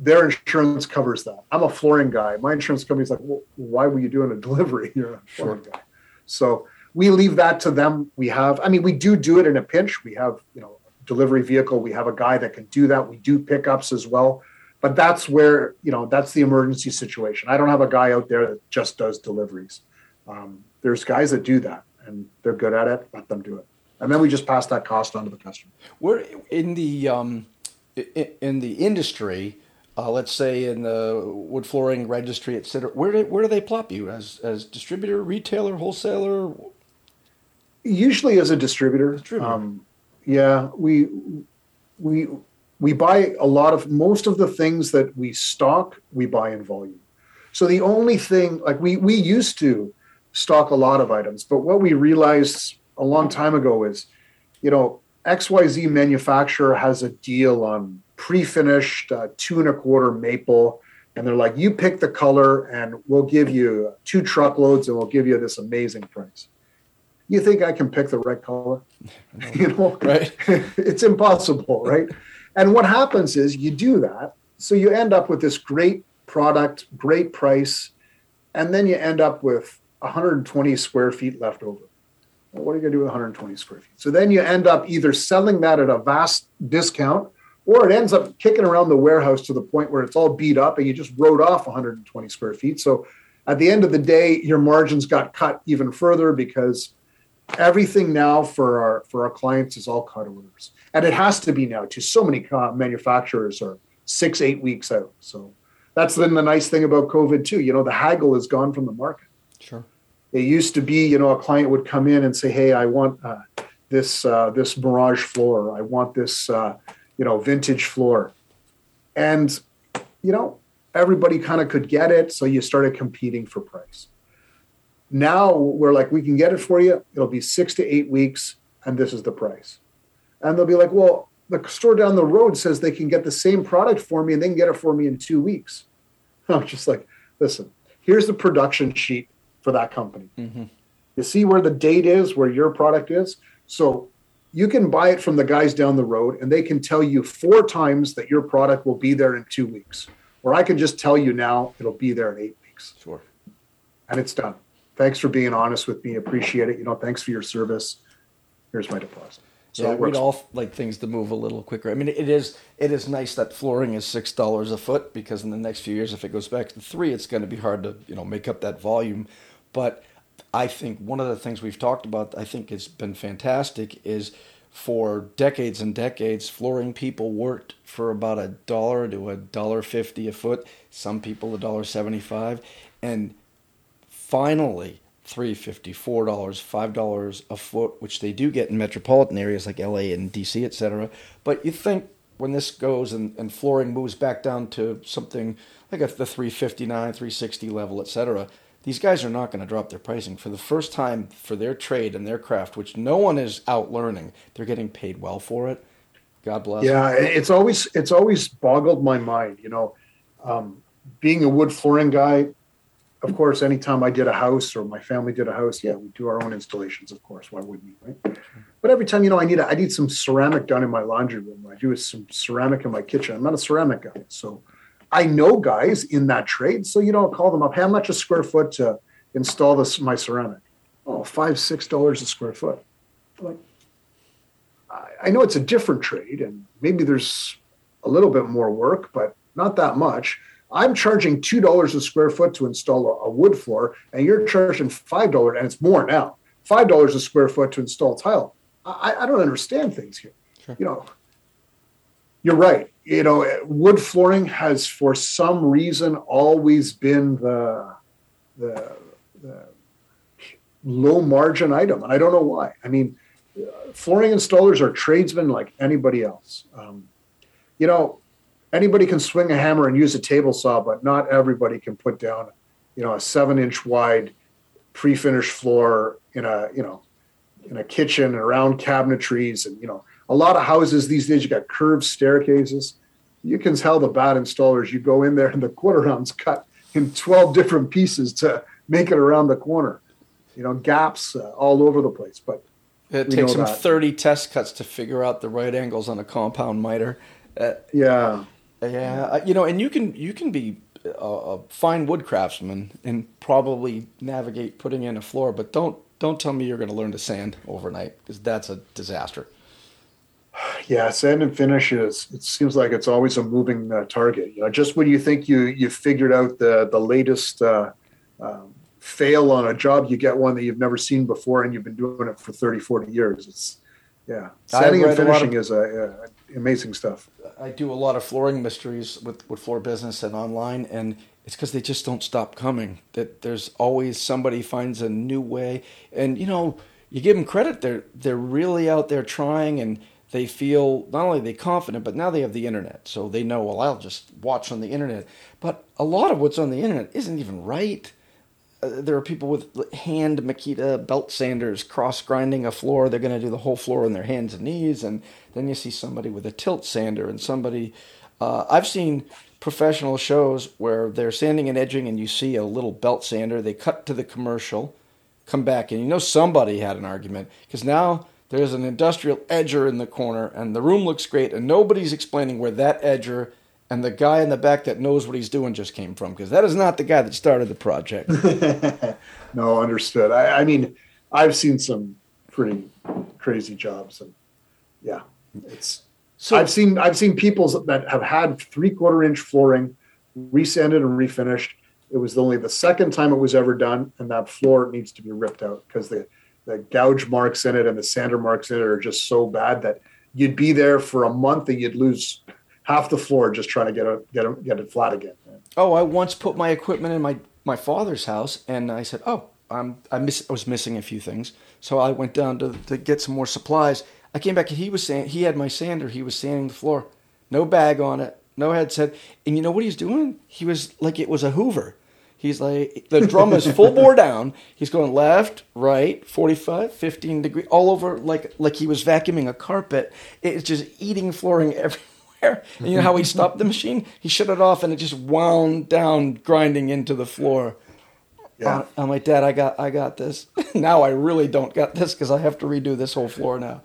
their insurance covers that. I'm a flooring guy. My insurance company's like, well, why were you doing a delivery? You're a flooring sure. guy. So we leave that to them. We have, I mean, we do do it in a pinch. We have, you know, delivery vehicle. We have a guy that can do that. We do pickups as well. But that's where, you know, that's the emergency situation. I don't have a guy out there that just does deliveries. Um, there's guys that do that and they're good at it. Let them do it. And then we just pass that cost on to the customer. We're in the, um, in the industry, uh, let's say in the wood flooring registry, et cetera, where do, where do they plop you as as distributor, retailer, wholesaler? Usually as a distributor. distributor. Um, yeah, we we we buy a lot of most of the things that we stock, we buy in volume. So the only thing, like we we used to stock a lot of items, but what we realized a long time ago is, you know, XYZ manufacturer has a deal on pre-finished uh, two and a quarter maple, and they're like, you pick the color, and we'll give you two truckloads, and we'll give you this amazing price. You think I can pick the right color? you know, right? it's impossible, right? And what happens is you do that, so you end up with this great product, great price, and then you end up with 120 square feet left over. What are you going to do with 120 square feet? So then you end up either selling that at a vast discount, or it ends up kicking around the warehouse to the point where it's all beat up and you just wrote off 120 square feet. So at the end of the day, your margins got cut even further because everything now for our for our clients is all cut orders, and it has to be now. To so many uh, manufacturers are six eight weeks out. So that's been the nice thing about COVID too. You know, the haggle is gone from the market. Sure. It used to be, you know, a client would come in and say, "Hey, I want uh, this uh, this Mirage floor. I want this, uh, you know, vintage floor," and you know, everybody kind of could get it. So you started competing for price. Now we're like, we can get it for you. It'll be six to eight weeks, and this is the price. And they'll be like, well, the store down the road says they can get the same product for me and they can get it for me in two weeks. I'm just like, listen, here's the production sheet for that company. Mm-hmm. You see where the date is, where your product is. So you can buy it from the guys down the road, and they can tell you four times that your product will be there in two weeks. Or I can just tell you now it'll be there in eight weeks. Sure. And it's done. Thanks for being honest with me. Appreciate it. You know, thanks for your service. Here's my deposit. So yeah, we'd all like things to move a little quicker. I mean, it is it is nice that flooring is six dollars a foot because in the next few years, if it goes back to three, it's going to be hard to you know make up that volume. But I think one of the things we've talked about, I think has been fantastic, is for decades and decades, flooring people worked for about a dollar to a dollar fifty a foot. Some people a dollar seventy-five, and finally, three fifty, four dollars, five dollars a foot, which they do get in metropolitan areas like LA and DC, etc. But you think when this goes and, and flooring moves back down to something like a, the 359, 360 level, etc., these guys are not going to drop their pricing for the first time for their trade and their craft, which no one is out learning. They're getting paid well for it. God bless. Yeah, it's always it's always boggled my mind. You know, um, being a wood flooring guy, of course, anytime I did a house or my family did a house, yeah, we do our own installations. Of course, why wouldn't we? right? But every time, you know, I need a, I need some ceramic done in my laundry room. I do some ceramic in my kitchen. I'm not a ceramic guy, so I know guys in that trade, so you don't call them up. How much a square foot to install this my ceramic? Oh, five six dollars a square foot. like, I know it's a different trade, and maybe there's a little bit more work, but not that much. I'm charging two dollars a square foot to install a, a, wood floor, and you're charging five dollars, and it's more now. Five dollars a square foot to install tile. I, I don't understand things here. Sure. You know, you're right. You know, wood flooring has, for some reason, always been the the, the low margin item, and I don't know why. I mean, flooring installers are tradesmen like anybody else. Um, you know, anybody can swing a hammer and use a table saw, but not everybody can put down, you know, a seven inch wide pre-finished floor in a, you know, in a kitchen around cabinetries and you know a lot of houses these days, you got curved staircases. You can tell the bad installers, you go in there and the quarter round's cut in 12 different pieces to make it around the corner. You know, gaps uh, all over the place. But it takes them 30 test cuts to figure out the right angles on a compound miter. Uh, yeah. Yeah. You know, and you can, you can be a, a fine wood craftsman and probably navigate putting in a floor, but don't, don't tell me you're going to learn to sand overnight because that's a disaster. Yeah, sand and finish is. It seems like it's always a moving uh, target. You know, just when you think you you figured out the the latest uh, um, fail on a job, you get one that you've never seen before, and you've been doing it for 30, 40 years. It's yeah, sanding and finishing of, is a, a, amazing stuff. I do a lot of flooring mysteries with with floor business and online, and it's because they just don't stop coming. That there's always somebody finds a new way, and you know you give them credit. They're they're really out there trying and they feel not only they confident, but now they have the internet, so they know. Well, I'll just watch on the internet. But a lot of what's on the internet isn't even right. Uh, there are people with hand Makita belt sanders cross grinding a floor. They're going to do the whole floor on their hands and knees, and then you see somebody with a tilt sander and somebody. Uh, I've seen professional shows where they're sanding and edging, and you see a little belt sander. They cut to the commercial, come back, and you know somebody had an argument because now there's an industrial edger in the corner, and the room looks great, and nobody's explaining where that edger and the guy in the back that knows what he's doing just came from, because that is not the guy that started the project. no, understood. I, I, mean, I've seen some pretty crazy jobs, and yeah, it's. So I've seen I've seen people that have had three quarter inch flooring, resanded and refinished. It was only the second time it was ever done, and that floor needs to be ripped out because the the gouge marks in it and the sander marks in it are just so bad that you'd be there for a month and you'd lose half the floor just trying to get it get it, get it flat again. Oh, I once put my equipment in my my father's house and I said, "Oh, I'm I miss I was missing a few things." So I went down to to get some more supplies. I came back and he was saying he had my sander, he was sanding the floor. No bag on it, no headset. And you know what he's doing? He was like it was a Hoover. He's like, the drum is full bore down. He's going left, right, 45, 15 degree, all over like like he was vacuuming a carpet. It's just eating flooring everywhere. And you know how he stopped the machine? He shut it off and it just wound down, grinding into the floor. Yeah. Uh, I'm like, Dad, I got, I got this. now I really don't got this because I have to redo this whole floor now.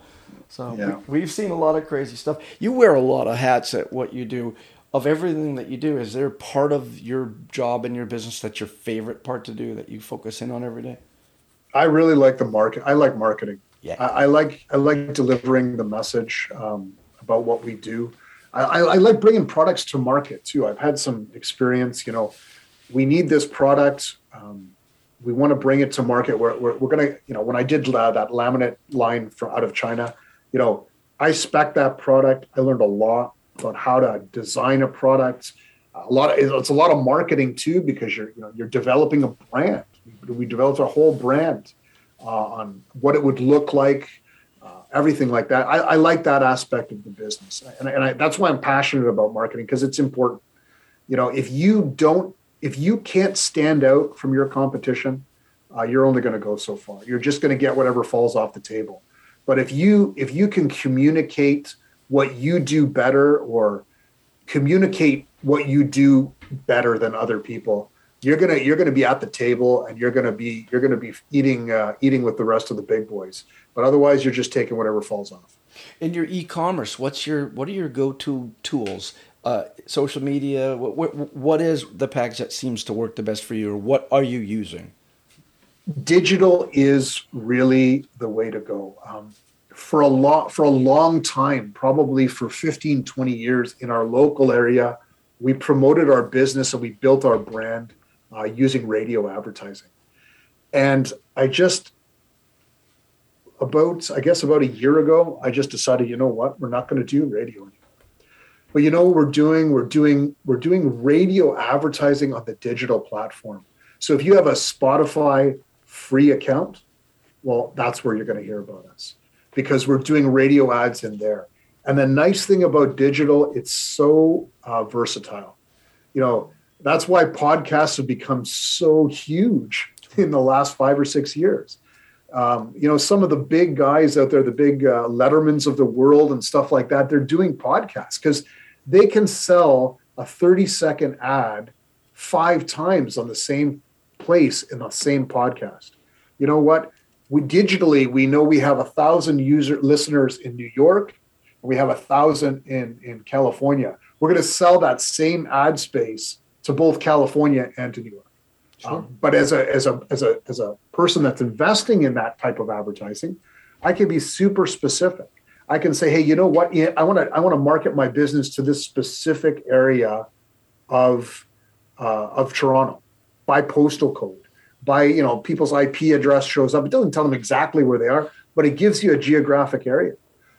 So yeah. we, we've seen a lot of crazy stuff. You wear a lot of hats at what you do of everything that you do, is there part of your job and your business that's your favorite part to do that you focus in on every day? I really like the market. I like marketing. Yeah. I, I like I like delivering the message um, about what we do. I, I, like bringing products to market too. I've had some experience. You know, we need this product. Um, we want to bring it to market. We're, we're, we're going to, you know, when I did uh, that laminate line from out of China, you know, I spec that product. I learned a lot about how to design a product. A lot of it's a lot of marketing too because you're you know you're developing a brand. We developed a whole brand uh, on what it would look like, uh, everything like that. I, I, like that aspect of the business, and, and I, that's why I'm passionate about marketing because it's important. You know, if you don't, if you can't stand out from your competition, uh, you're only going to go so far. You're just going to get whatever falls off the table. But if you if you can communicate what you do better or communicate what you do better than other people you're gonna you're gonna be at the table and you're gonna be you're gonna be eating uh, eating with the rest of the big boys. But otherwise you're just taking whatever falls off. In your e-commerce what's your what are your go-to tools? Uh, social media what, what, what is the package that seems to work the best for you or what are you using? Digital is really the way to go. Um, for a lot for a long time probably for 15 20 years in our local area we promoted our business and we built our brand uh, using radio advertising. And i just about i guess about a year ago i just decided you know what? We're not going to do radio anymore. But you know what we're doing? We're doing we're doing radio advertising on the digital platform. So if you have a spotify free account well that's where you're going to hear about us because we're doing radio ads in there. And the nice thing about digital, it's so uh, versatile. You know, that's why podcasts have become so huge in the last five or six years. Um, you know, some of the big guys out there, the big uh, Lettermans of the world and stuff like that, they're doing podcasts because they can sell a 30 second ad five times on the same place in the same podcast. You know what? We digitally we know we have a thousand user listeners in New York, and we have a thousand in in California. We're going to sell that same ad space to both California and to New York. Sure. Um, but as a as a as a as a person that's investing in that type of advertising, I can be super specific. I can say, hey, you know what? I want to I want to market my business to this specific area of uh, of Toronto by postal code by you know people's IP address shows up. It doesn't tell them exactly where they are, but it gives you a geographic area.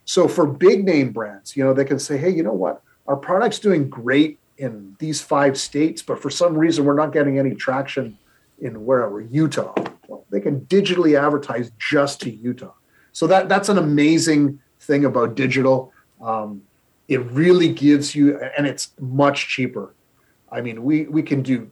So for big name brands, you know, they can say, hey, you know what? Our product's doing great in these five states, but for some reason we're not getting any traction in wherever Utah. Well, they can digitally advertise just to Utah. So that that's an amazing thing about digital. Um, it really gives you, and it's much cheaper. I mean, we we can do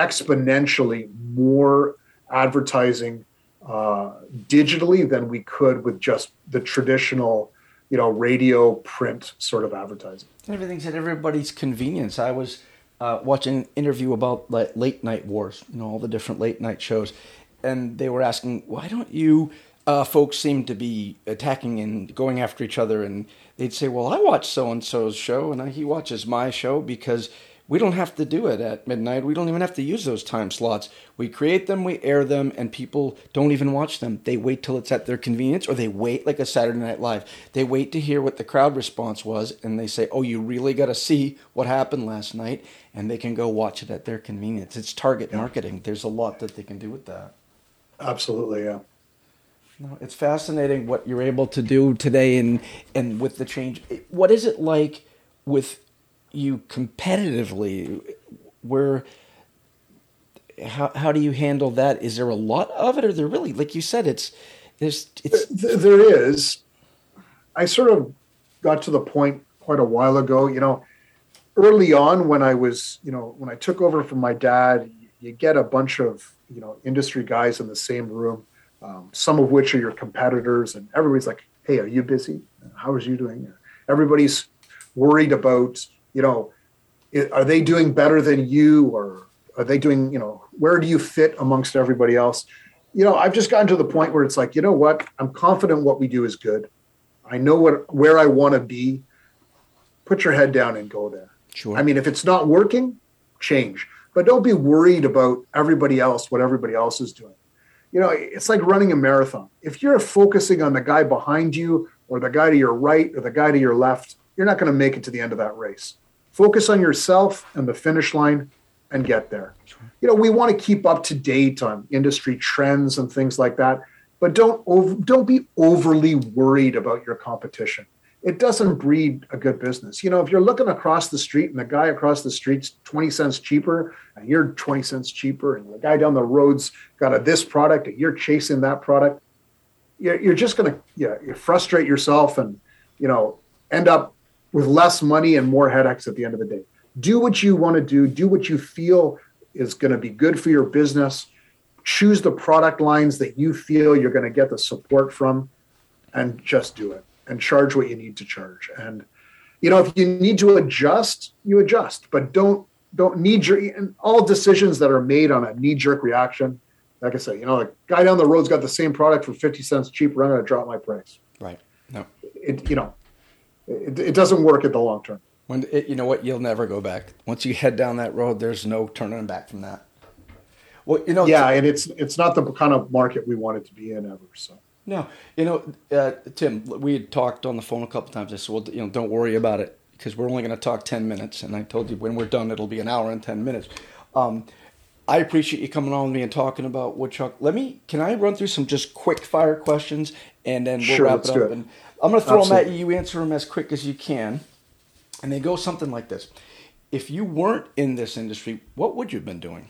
exponentially more advertising uh, digitally than we could with just the traditional, you know, radio print sort of advertising. Everything's at everybody's convenience. I was uh, watching an interview about like late night wars, you know, all the different late night shows, and they were asking, why don't you uh, folks seem to be attacking and going after each other? And they'd say, well, I watch so and so's show, and he watches my show because we don't have to do it at midnight. We don't even have to use those time slots. We create them, we air them, and people don't even watch them. They wait till it's at their convenience, or they wait like a Saturday Night Live. They wait to hear what the crowd response was, and they say, Oh, you really got to see what happened last night, and they can go watch it at their convenience. It's target marketing. There's a lot that they can do with that. Absolutely, yeah. No, it's fascinating what you're able to do today and and with the change. What is it like with you competitively where how how do you handle that? Is there a lot of it or there really like you said it's there's it's there is. I sort of got to the point quite a while ago you know early on when i was you know when i took over from my dad you get a bunch of you know industry guys in the same room um, some of which are your competitors and everybody's like hey are you busy? How are you doing? Everybody's worried about you know, are they doing better than you or are they doing, you know, where do you fit amongst everybody else? You know, I've just gotten to the point where it's like, you know what? I'm confident what we do is good. I know what where I want to be. Put your head down and go there. Sure. I mean, if it's not working, change. But don't be worried about everybody else, what everybody else is doing. You know, it's like running a marathon. If you're focusing on the guy behind you or the guy to your right or the guy to your left, you're not going to make it to the end of that race. Focus on yourself and the finish line and get there. You know, we want to keep up to date on industry trends and things like that, but don't over, don't be overly worried about your competition. It doesn't breed a good business. You know, if you're looking across the street and the guy across the street's 20 cents cheaper and you're 20 cents cheaper and the guy down the road's got a this product and you're chasing that product, you're, you're just going to yeah, you frustrate yourself and, you know, end up with less money and more headaches at the end of the day. Do what you want to do, do what you feel is going to be good for your business. Choose the product lines that you feel you're going to get the support from and just do it and charge what you need to charge. And you know, if you need to adjust, you adjust, but don't don't need your and all decisions that are made on a knee jerk reaction. Like I said, you know, the guy down the road's got the same product for 50 cents cheaper. I'm going to drop my price. Right. No. It, you know, it, it doesn't work at the long term. When it, you know what, you'll never go back. Once you head down that road, there's no turning back from that. Well, you know, yeah, and it's it's not the kind of market we wanted to be in ever. So no, you know, uh, Tim, we had talked on the phone a couple times. I said, well, you know, don't worry about it because we're only going to talk ten minutes, and I told you when we're done, it'll be an hour and ten minutes. Um, I appreciate you coming on with me and talking about woodchuck. Let me, can I run through some just quick fire questions and then we'll sure, wrap it up. It. And I'm going to throw Absolutely. them at you. You answer them as quick as you can. And they go something like this If you weren't in this industry, what would you have been doing?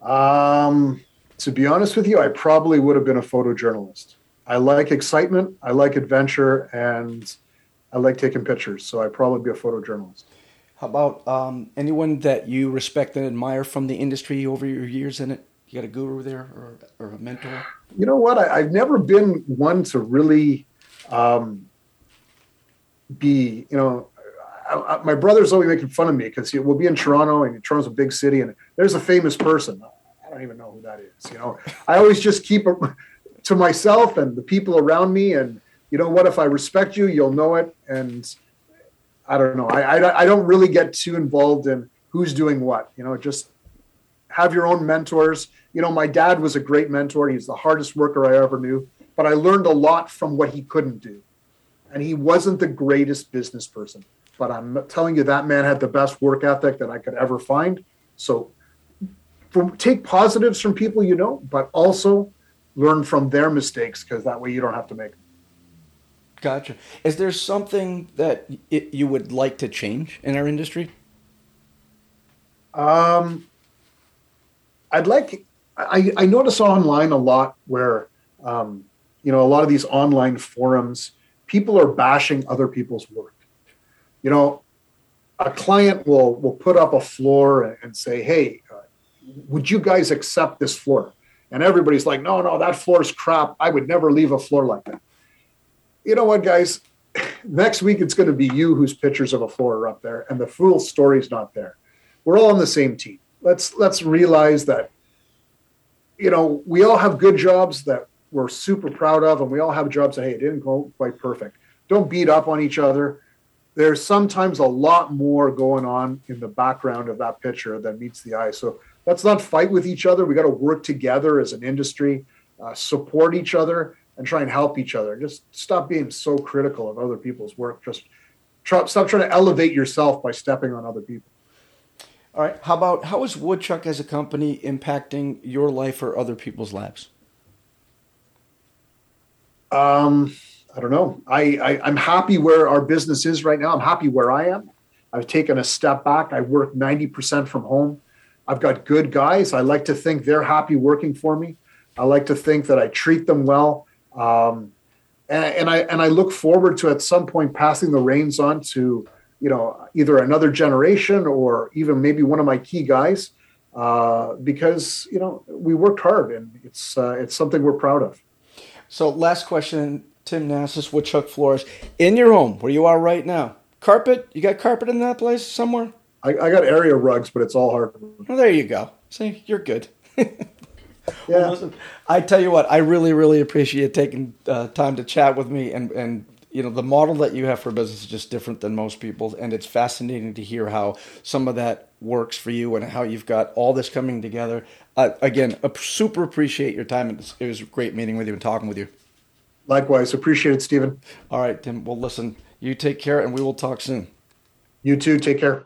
Um, to be honest with you, I probably would have been a photojournalist. I like excitement, I like adventure, and I like taking pictures. So I'd probably be a photojournalist. How about um, anyone that you respect and admire from the industry over your years in it? You got a guru there or, or a mentor? You know what? I, have never been one to really um, be, you know, I, I, my brother's always making fun of me because we'll be in Toronto and Toronto's a big city and there's a famous person. I don't even know who that is. You know, I always just keep it to myself and the people around me. And you know what? If I respect you, you'll know it. And I don't know. I, I, I don't really get too involved in who's doing what. You know, just have your own mentors you know, my dad was a great mentor. He's the hardest worker I ever knew, but I learned a lot from what he couldn't do. And he wasn't the greatest business person, but I'm telling you, that man had the best work ethic that I could ever find. So from, take positives from people you know, but also learn from their mistakes because that way you don't have to make them. Gotcha. Is there something that it, you would like to change in our industry? Um, I'd like I, I notice online a lot where um, you know, a lot of these online forums, people are bashing other people's work. You know, a client will will put up a floor and say, "Hey, uh, would you guys accept this floor?" And everybody's like, "No, no, that floor is crap. I would never leave a floor like that." You know what, guys? Next week it's going to be you whose pictures of a floor are up there, and the full story's not there. We're all on the same team. Let's let's realize that. You know, we all have good jobs that we're super proud of, and we all have jobs that hey, it didn't go quite perfect. Don't beat up on each other there's sometimes a lot more going on in the background of that picture than meets the eye. So let's not fight with each other. We got to work together as an industry, uh, support each other, and try and help each other. Just stop being so critical of other people's work. Just try, stop trying to elevate yourself by stepping on other people. All right. How about how is Woodchuck as a company impacting your life or other people's lives? Um, I don't know. I, I am happy where our business is right now. I'm happy where I am. I've taken a step back. I work 90% from home. I've got good guys. I like to think they're happy working for me. I like to think that I treat them well. Um, and, and I and I look forward to at some point passing the reins on to you know either another generation or even maybe one of my key guys uh, because you know we worked hard and it's uh, it's something we're proud of. So last question Tim Nassis, Woodchuck Floors, in your home where you are right now. Carpet? You got carpet in that place somewhere? I, I got area rugs, but it's all hard. Well, there you go. See, you're good. yeah. Well, listen, I tell you what, I really, really appreciate taking uh, time to chat with me, and and you know the model that you have for business is just different than most people's, and it's fascinating to hear how some of that works for you and how you've got all this coming together. Uh, again, super appreciate your time. It was, it was a great meeting with you and talking with you. Likewise. Appreciate it, Stephen. All right, Tim. Well, listen, you take care and we will talk soon. You too. Take care.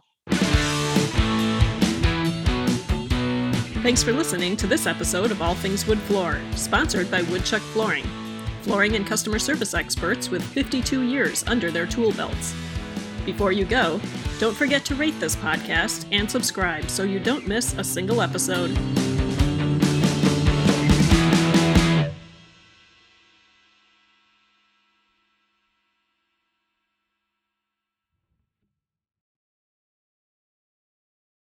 Thanks for listening to this episode of All Things Wood Floor, sponsored by Woodchuck Flooring. Flooring and customer service experts with 52 years under their tool belts. Before you go, don't forget to rate this podcast and subscribe so you don't miss a single episode.